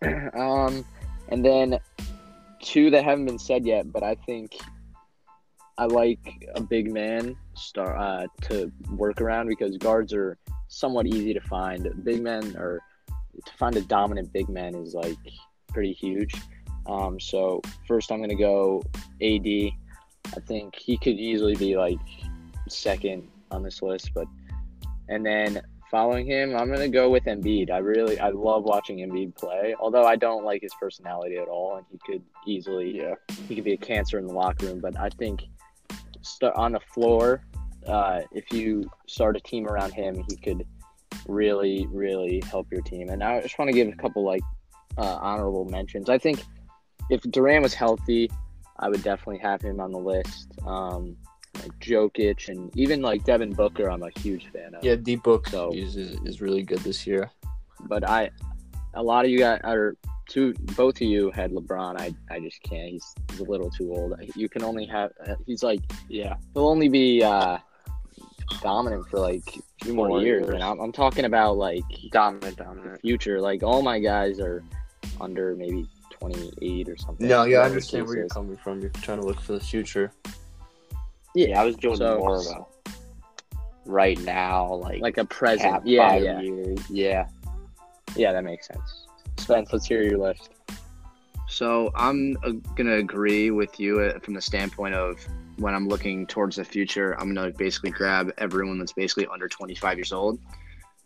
um, and then two that haven't been said yet, but I think I like a big man star uh, to work around because guards are somewhat easy to find. Big men or to find a dominant big man is like pretty huge. Um, so first, I'm gonna go AD. I think he could easily be like second on this list, but and then following him, I'm gonna go with Embiid. I really I love watching Embiid play, although I don't like his personality at all, and he could easily yeah. he could be a cancer in the locker room. But I think st- on the floor, uh, if you start a team around him, he could really really help your team. And I just want to give a couple like uh, honorable mentions. I think if Durant was healthy, I would definitely have him on the list. Um, like Jokic and even like Devin Booker, I'm a huge fan of. yeah, D Book So- is, is really good this year. But I, a lot of you guys, are two, both of you had LeBron. I, I just can't. He's, he's a little too old. You can only have. He's like Yeah. he'll only be uh, dominant for like a few more, years. years. And I'm, I'm talking about like Dominant, dominant. future. Like all my guys are under maybe 28 or something. No, yeah, I understand where you're coming from. You're trying to look for the future. Yeah, I was doing So- more about right now, like Like a present. Yeah, five yeah, years. Yeah. yeah. That makes sense. Spence, let's hear your list. So I'm uh, gonna agree with you uh, from the standpoint of when I'm looking towards the future, I'm gonna basically grab everyone that's basically under 25 years old.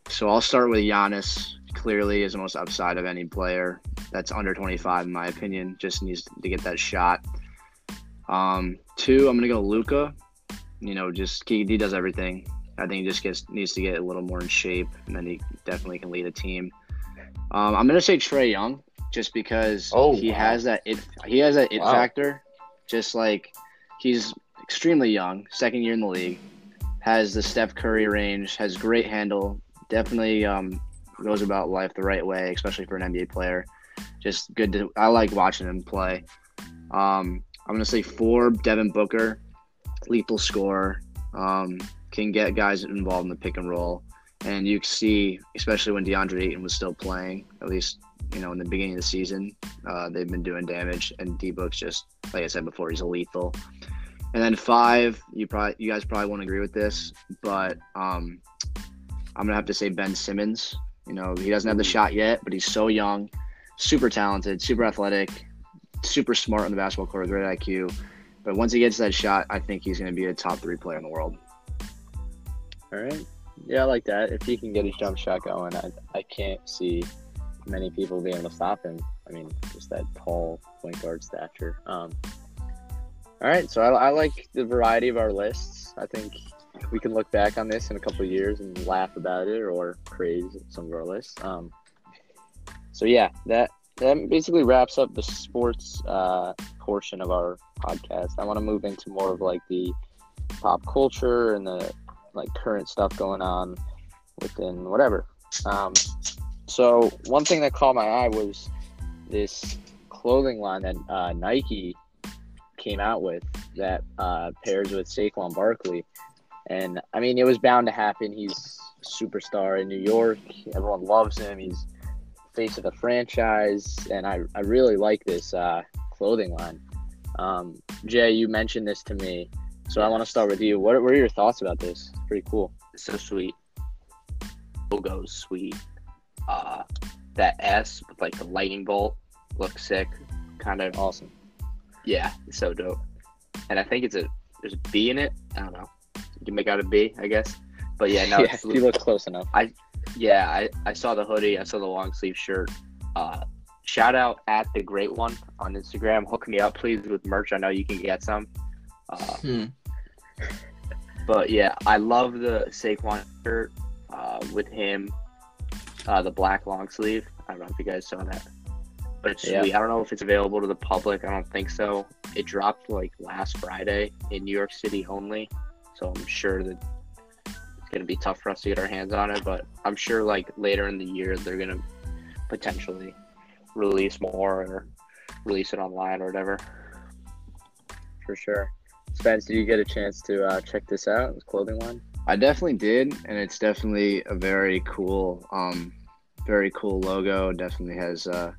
So I'll start with Giannis. Clearly, is the most upside of any player that's under 25, in my opinion. Just needs to get that shot. Um, two, I'm gonna go Luka. You know, just he, he does everything. I think he just gets needs to get a little more in shape, and then he definitely can lead a team. Um, I'm gonna say Trae Young, just because Oh, he wow. has that it. He has that it Wow. factor. Just like he's extremely young, second year in the league, has the Steph Curry range, has great handle, definitely um, goes about life the right way, especially for an NBA player. Just good to. I like watching him play. Um, I'm gonna say four, Devin Booker, lethal scorer, um, can get guys involved in the pick and roll, and you see, especially when DeAndre Ayton was still playing, at least you know in the beginning of the season, uh, they've been doing damage, and D Book's just like I said before, he's a lethal. And then five, you probably you guys probably won't agree with this, but um, I'm gonna have to say Ben Simmons. You know, he doesn't have the shot yet, but he's so young, super talented, super athletic, super smart on the basketball court, great IQ. But once he gets that shot, I think he's going to be a top three player in the world. All right. Yeah, I like that. If he can get his jump shot going, I I can't see many people being able to stop him. I mean, just that tall point guard stature. Um, all right, so I, I like the variety of our lists. I think we can look back on this in a couple of years and laugh about it or praise some of our lists. Um, so yeah, that that basically wraps up the sports uh, portion of our podcast. I want to move into more of like the pop culture and the like current stuff going on within whatever. Um, so one thing that caught my eye was this clothing line that uh, Nike came out with that uh, pairs with Saquon Barkley, and I mean it was bound to happen. He's a superstar in New York. Everyone loves him. He's face of the franchise, and I, I really like this uh, clothing line. Um, Jay, you mentioned this to me, so I want to start with you. What, what are your thoughts about this? It's pretty cool. so sweet. Logo's sweet. Uh, that S with like the lightning bolt looks sick. Kind of Awesome. yeah, it's so dope. And I think it's a there's a B in it. I don't know. You can make out a B, I guess. But yeah, no, yeah, it's, you look close enough. I yeah, I, I saw the hoodie. I saw the long sleeve shirt. Uh, shout out at the Great One on Instagram. Hook me up, please, with merch. I know you can get some. Uh, Hmm. but yeah, I love the Saquon shirt uh, with him, uh, the black long sleeve. I don't know if you guys saw that, but it's Yeah. sweet. I don't know if it's available to the public. I don't think so. It dropped like last Friday in New York City only, so I'm sure that it's gonna be tough for us to get our hands on it. But I'm sure like later in the year they're gonna potentially release more or release it online or whatever. for sure. Spence, did you get a chance to uh, check this out? This clothing line? I definitely did, and it's definitely a very cool, um, very cool logo. Definitely has uh,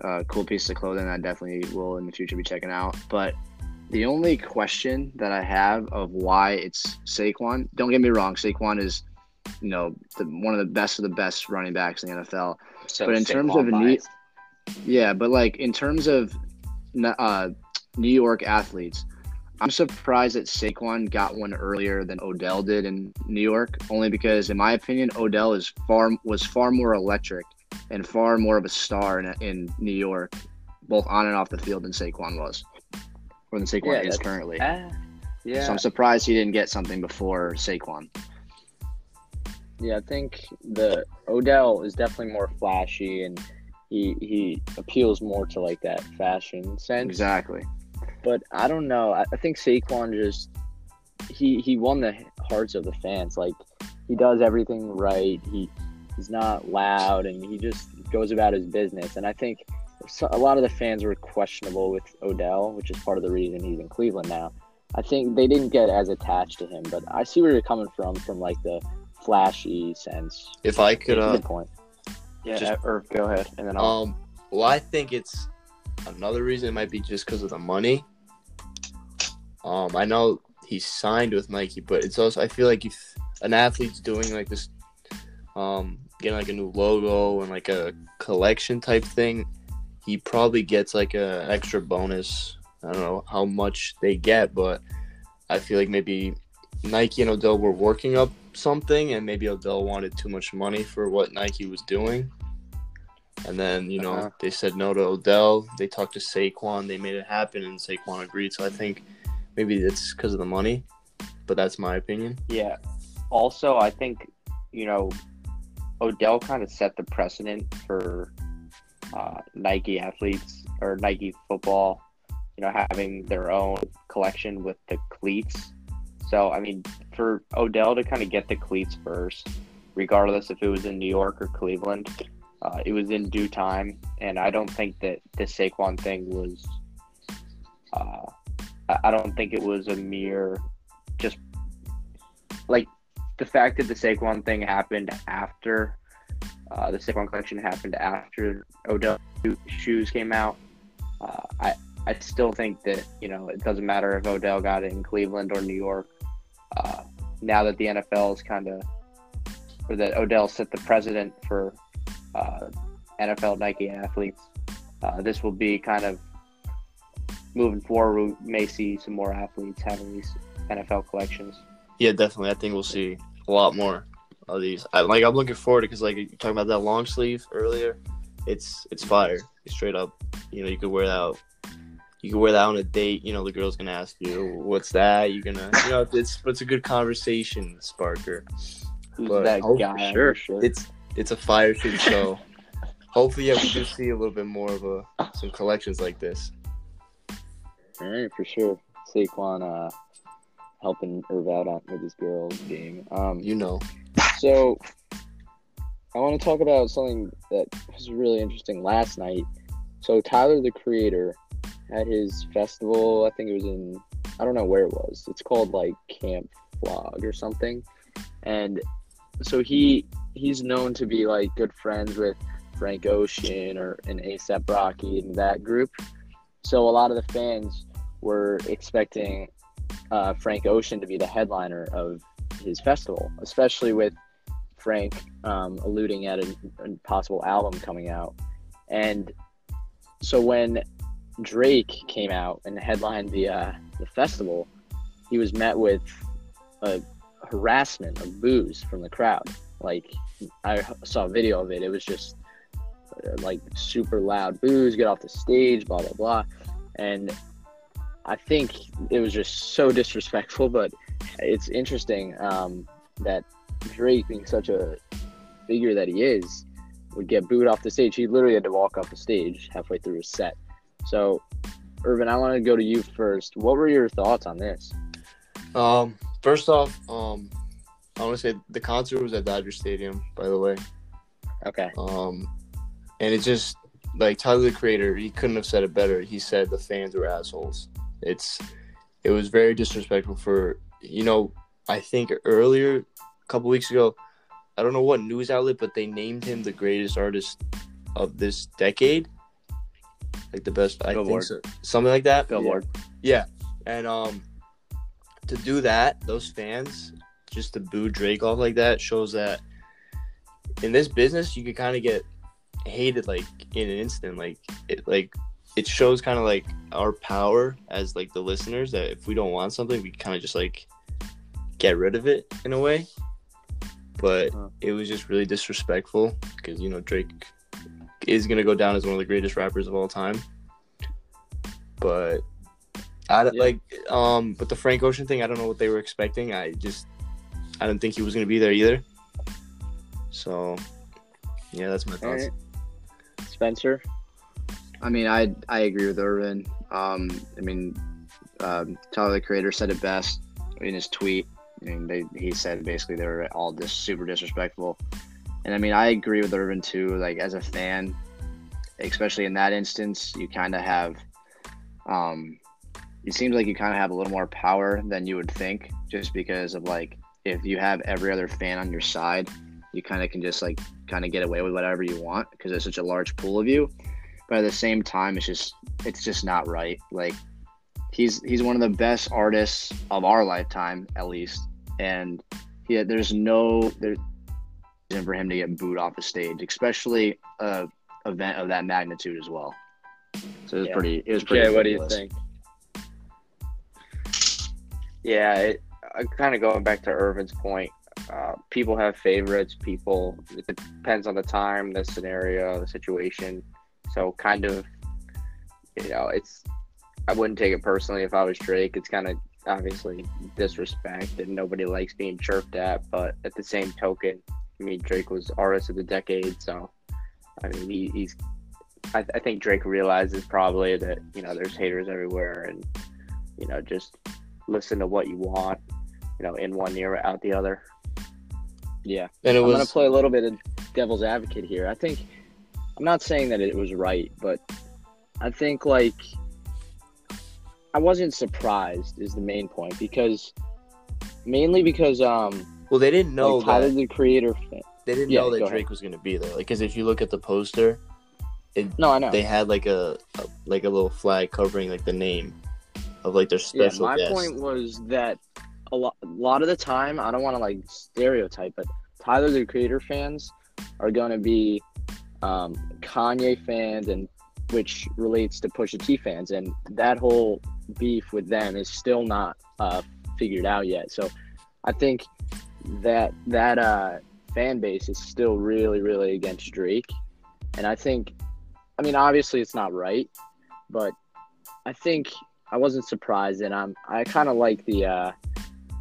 a cool piece of clothing. I definitely will in the future be checking out. But the only question that I have of why it's Saquon. Don't get me wrong, Saquon is, you know, the, one of the best of the best running backs in the NFL. So But in terms of need- Yeah, but like in terms of uh, New York athletes, I'm surprised that Saquon got one earlier than Odell did in New York. Only because, in my opinion, Odell is far was far more electric and far more of a star in, in New York, both on and off the field than Saquon was, or than Saquon Yeah, is currently. Ah, yeah. So I'm surprised he didn't get something before Saquon. Yeah, I think the Odell is definitely more flashy and he he appeals more to like that fashion sense. Exactly. But I don't know. I, I think Saquon just he he won the hearts of the fans. Like he does everything right. He he's not loud and he just goes about his business. And I think a lot of the fans were questionable with Odell, which is part of the reason he's in Cleveland now. I think they didn't get as attached to him, but I see where you're coming from, from like the flashy sense. If I could, uh, Good point. Yeah, Just- or go ahead, and then I'll. um, well, I think it's another reason. It might be just because of the money. Um, I know he's signed with Nike, but it's also I feel like if an athlete's doing like this, um, getting like a new logo and like a collection type thing, he probably gets like a extra bonus. I don't know how much they get, but I feel like maybe Nike and Odell were working up something, and maybe Odell wanted too much money for what Nike was doing. And then, you know, Uh-huh. they said no to Odell. They talked to Saquon. They made it happen, and Saquon agreed. So I think maybe it's because of the money, but that's my opinion. Yeah. Also, I think you know Odell kind of set the precedent for uh, Nike athletes or Nike football. You know, having their own collection with the cleats. So, I mean, for Odell to kind of get the cleats first, regardless if it was in New York or Cleveland, uh, it was in due time. And I don't think that the Saquon thing was. Uh, I don't think it was a mere just like the fact that the Saquon thing happened after uh, the Saquon collection happened after Odell shoes came out. Uh, I I still think that you know it doesn't matter if Odell got it in Cleveland or New York. Uh, now that the NFL is kind of or that Odell set the precedent for uh, NFL Nike athletes, uh, this will be kind of moving forward. We may see some more athletes having these NFL collections. Yeah, definitely. I think we'll see a lot more of these. I, like I'm looking forward to because like you talking about that long sleeve earlier. It's it's fire. It's straight up. You know, you could wear that. Out. You could wear that on a date. You know, the girl's gonna ask you, "What's that?" You're gonna, you know, it's it's a good conversation sparker. Who's But- that oh, guy? sure. shirt? It's it's a fire shoot. So hopefully, yeah, we do see a little bit more of a some collections like this. All right, for sure. Saquon uh, helping Irv out on, with his girls game. Um, You know, so I want to talk about something that was really interesting last night. So Tyler the Creator at his festival. I think it was in I don't know where it was. It's called like Camp Flog or something. And so he he's known to be like good friends with Frank Ocean or an ASAP Rocky and that group. So a lot of the fans were expecting uh, Frank Ocean to be the headliner of his festival, especially with Frank um, alluding at a, a possible album coming out. And so when Drake came out and headlined the uh, the festival, he was met with a harassment of boos from the crowd. Like I saw a video of it. It was just uh, like super loud boos, get off the stage, blah blah blah, and I think it was just so disrespectful. But it's interesting um, that Drake, being such a figure that he is, would get booed off the stage. He literally had to walk off the stage halfway through his set. So, Irvin, I want to go to you first. What were your thoughts on this? um, first off, um, I want to say the concert was at Dodger Stadium, by the way. Okay. Um, and it just like Tyler the Creator, he couldn't have said it better. He said the fans were assholes. It's it was very disrespectful for you know. I think earlier, a couple weeks ago, I don't know what news outlet, but they named him the greatest artist of this decade, like the best. I Billboard. think so, something like that. Billboard. Yeah, and um, to do that, those fans just to boo Drake off like that shows that in this business you could kind of get hated like in an instant. Like it, like it shows kind of like our power as like the listeners that if we don't want something, we kind of just like get rid of it in a way. But Huh. it was just really disrespectful because you know Drake is gonna go down as one of the greatest rappers of all time. But I Yeah. like um but the Frank Ocean thing, I don't know what they were expecting. I just I didn't think he was gonna be there either. So yeah, that's my thoughts. right. Spencer. I mean, I I agree with Irvin. Um, I mean, um, Tyler the Creator said it best in his tweet. I mean, they, he said basically they were all just super disrespectful, and I mean, I agree with Irvin too. Like as a fan, especially in that instance, you kind of have, um, it seems like you kind of have a little more power than you would think, just because of like if you have every other fan on your side, you kind of can just like kind of get away with whatever you want because there's such a large pool of you but at the same time it's just it's just not right like he's he's one of the best artists of our lifetime at least and he, there's no there reason for him to get booed off the stage especially a event of that magnitude as well so it was Yeah. pretty it was pretty Jay, what do you think? Yeah, it, uh, kind of going back to Irvin's point. Uh, people have favorites. People it depends on the time, the scenario, the situation. So kind of, you know, it's. I wouldn't take it personally if I was Drake. It's kind of obviously disrespect, and nobody likes being chirped at. But at the same token, I mean, Drake was artist of the decade, so I mean, he, he's. I, I think Drake realizes probably that you know there's haters everywhere, and you know just listen to what you want, you know, in one ear, out the other. Yeah. And it I'm was gonna play a little bit of devil's advocate here. I think I'm not saying that it was right, but I think like I wasn't surprised is the main point because mainly because um well, they didn't know like Tyler that the creator fan. they didn't Yeah, know that ahead. Drake was gonna be there. Like, because if you look at the poster, No, I know. they had like a, a like a little flag covering like the name of like their special. yeah, my guest. point was that a lot, a lot of the time, I don't want to like stereotype, but Tyler the Creator fans are going to be um, Kanye fans, and which relates to Pusha T fans, and that whole beef with them is still not uh, figured out yet. So I think that that uh, fan base is still really, really against Drake. And I think, I mean, obviously it's not right, but I think I wasn't surprised, and I'm I kind of like the uh,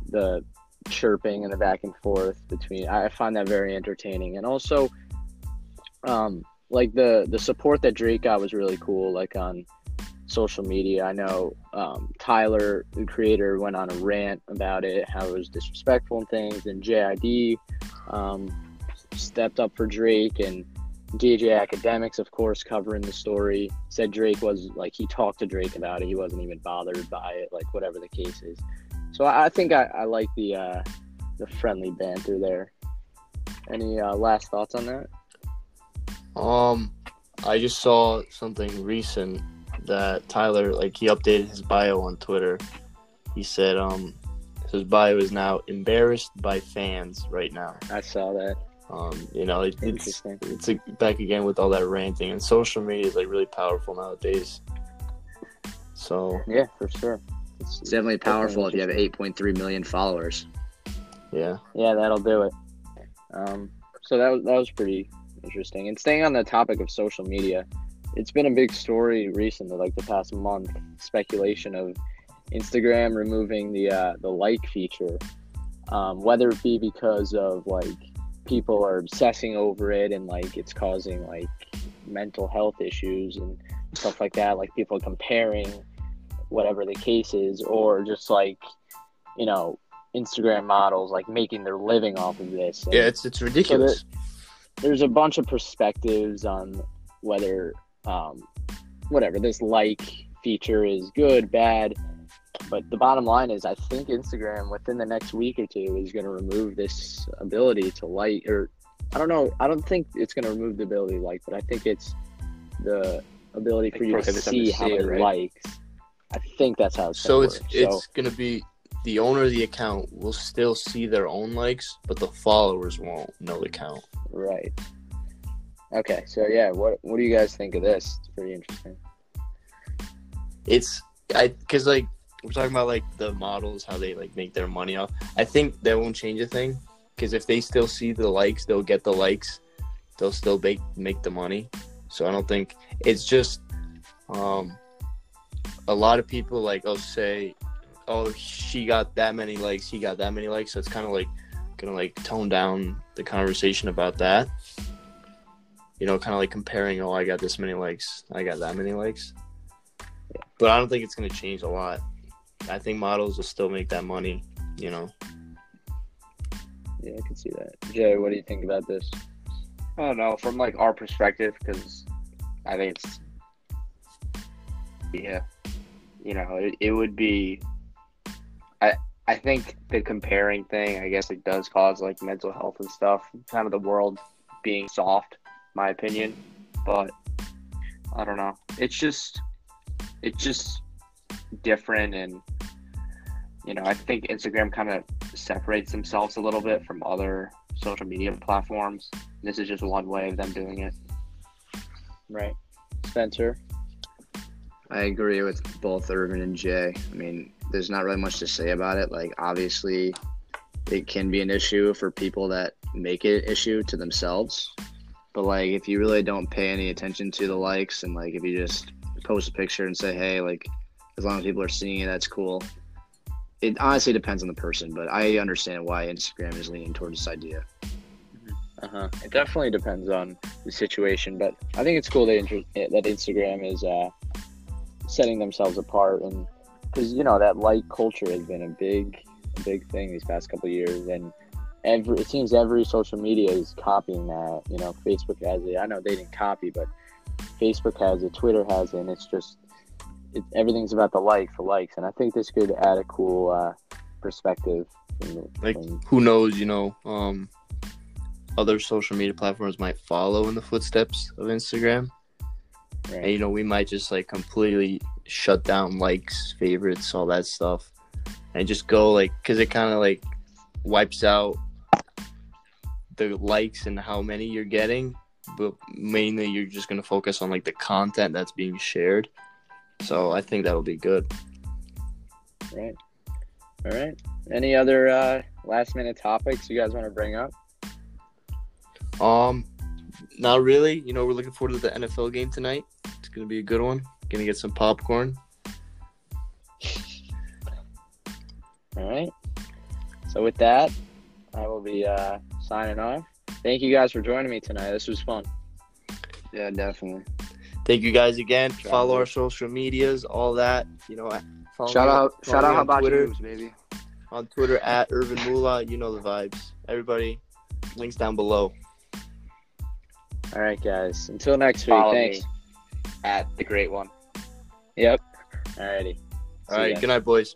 the chirping and the back and forth between. I find that very entertaining, and also, um, like the the support that Drake got was really cool. Like on social media, I know um, Tyler, the creator, went on a rant about it, how it was disrespectful and things, and JID um, stepped up for Drake and. DJ Akademiks, of course, covering the story, said Drake was like he talked to Drake about it. He wasn't even bothered by it, like whatever the case is. So I, I think I, I like the uh, the friendly banter there. Any uh, last thoughts on that? Um, I just saw something recent that Tyler, like, he updated his bio on Twitter. He said, um, his bio is now embarrassed by fans right now. I saw that. Um, you know, it, it's it's like back again with all that ranting and social media is like really powerful nowadays. So Yeah, for sure. It's, It's definitely powerful if you have 8.3 million followers. yeah, Yeah, that'll do it. Um, so that was that was pretty interesting. And staying on the topic of social media, it's been a big story recently, like the past month. Speculation of Instagram removing the uh, the like feature, um, whether it be because of like people are obsessing over it and like it's causing like mental health issues and stuff like that, like people comparing whatever the case is, or just like you know Instagram models like making their living off of this. And yeah, it's it's ridiculous. There's a bunch of perspectives on whether um, whatever this like feature is good, bad. But the bottom line is, I think Instagram within the next week or two is going to remove this ability to like, or I don't know. I don't think it's going to remove the ability to like, but I think it's the ability for Like you to see how it, many right? likes. I think that's how it's so gonna it's work. it's gonna be the owner of the account will still see their own likes, but the followers won't know the count. Right. Okay, so yeah, what what do you guys think of this? It's pretty interesting. It's I because like we're talking about like the models how they like make their money off. I think that won't change a thing because if they still see the likes, they'll get the likes. They'll still make make the money. So I don't think it's just um a lot of people like oh say oh she got that many likes, he got that many likes. So it's kind of like gonna like tone down the conversation about that. You know, kind of like comparing. Oh, I got this many likes. I got that many likes. But I don't think it's gonna change a lot. I think models will still make that money. You know. Yeah, I can see that. Jay, what do you think about this? I don't know from like our perspective because I think it's yeah, you know, it, it would be. I think the comparing thing, I guess it does cause like mental health and stuff. Kind of the world being soft, my opinion, but I don't know. It's just it's just different and you know, I think Instagram kind of separates themselves a little bit from other social media platforms. This is just one way of them doing it. Right. Spencer? I agree with both Irvin and Jay. I mean, there's not really much to say about it. Like, obviously, it can be an issue for people that make it an issue to themselves. But, like, if you really don't pay any attention to the likes and, like, if you just post a picture and say, hey, like, as long as people are seeing it, that's cool. It honestly depends on the person, but I understand why Instagram is leaning towards this idea. Uh huh. It definitely depends on the situation, but I think it's cool that that Instagram is uh, setting themselves apart, and because you know that like culture has been a big, big thing these past couple of years, and every it seems every social media is copying that. You know, Facebook has it. I know they didn't copy, but Facebook has it, Twitter has it, and it's just it, everything's about the like for likes, and I think this could add a cool uh, perspective. From the, Like from, who knows? You know, um, other social media platforms might follow in the footsteps of Instagram, and you know, we might just like completely shut down likes, favorites, all that stuff, and just go like because it kind of like wipes out the likes and how many you're getting, but mainly you're just gonna focus on like the content that's being shared. So I think that'll be good. Right. All right. Any other uh, last minute topics you guys want to bring up? Um, not really. You know, we're looking forward to the NFL game tonight. It's gonna be a good one. Gonna get some popcorn. All right. So with that, I will be uh, signing off. Thank you guys for joining me tonight. This was fun. Yeah, definitely. Thank you guys again. Follow our social medias, all that. You know, follow Shout me- out, follow shout out, on how about Twitter, you, baby? on Twitter at Irvin Mula. You know the vibes. Everybody, links down below. All right, guys. Until next week. Follow Thanks. me at the great one. Yep. All righty. All right, good night, boys.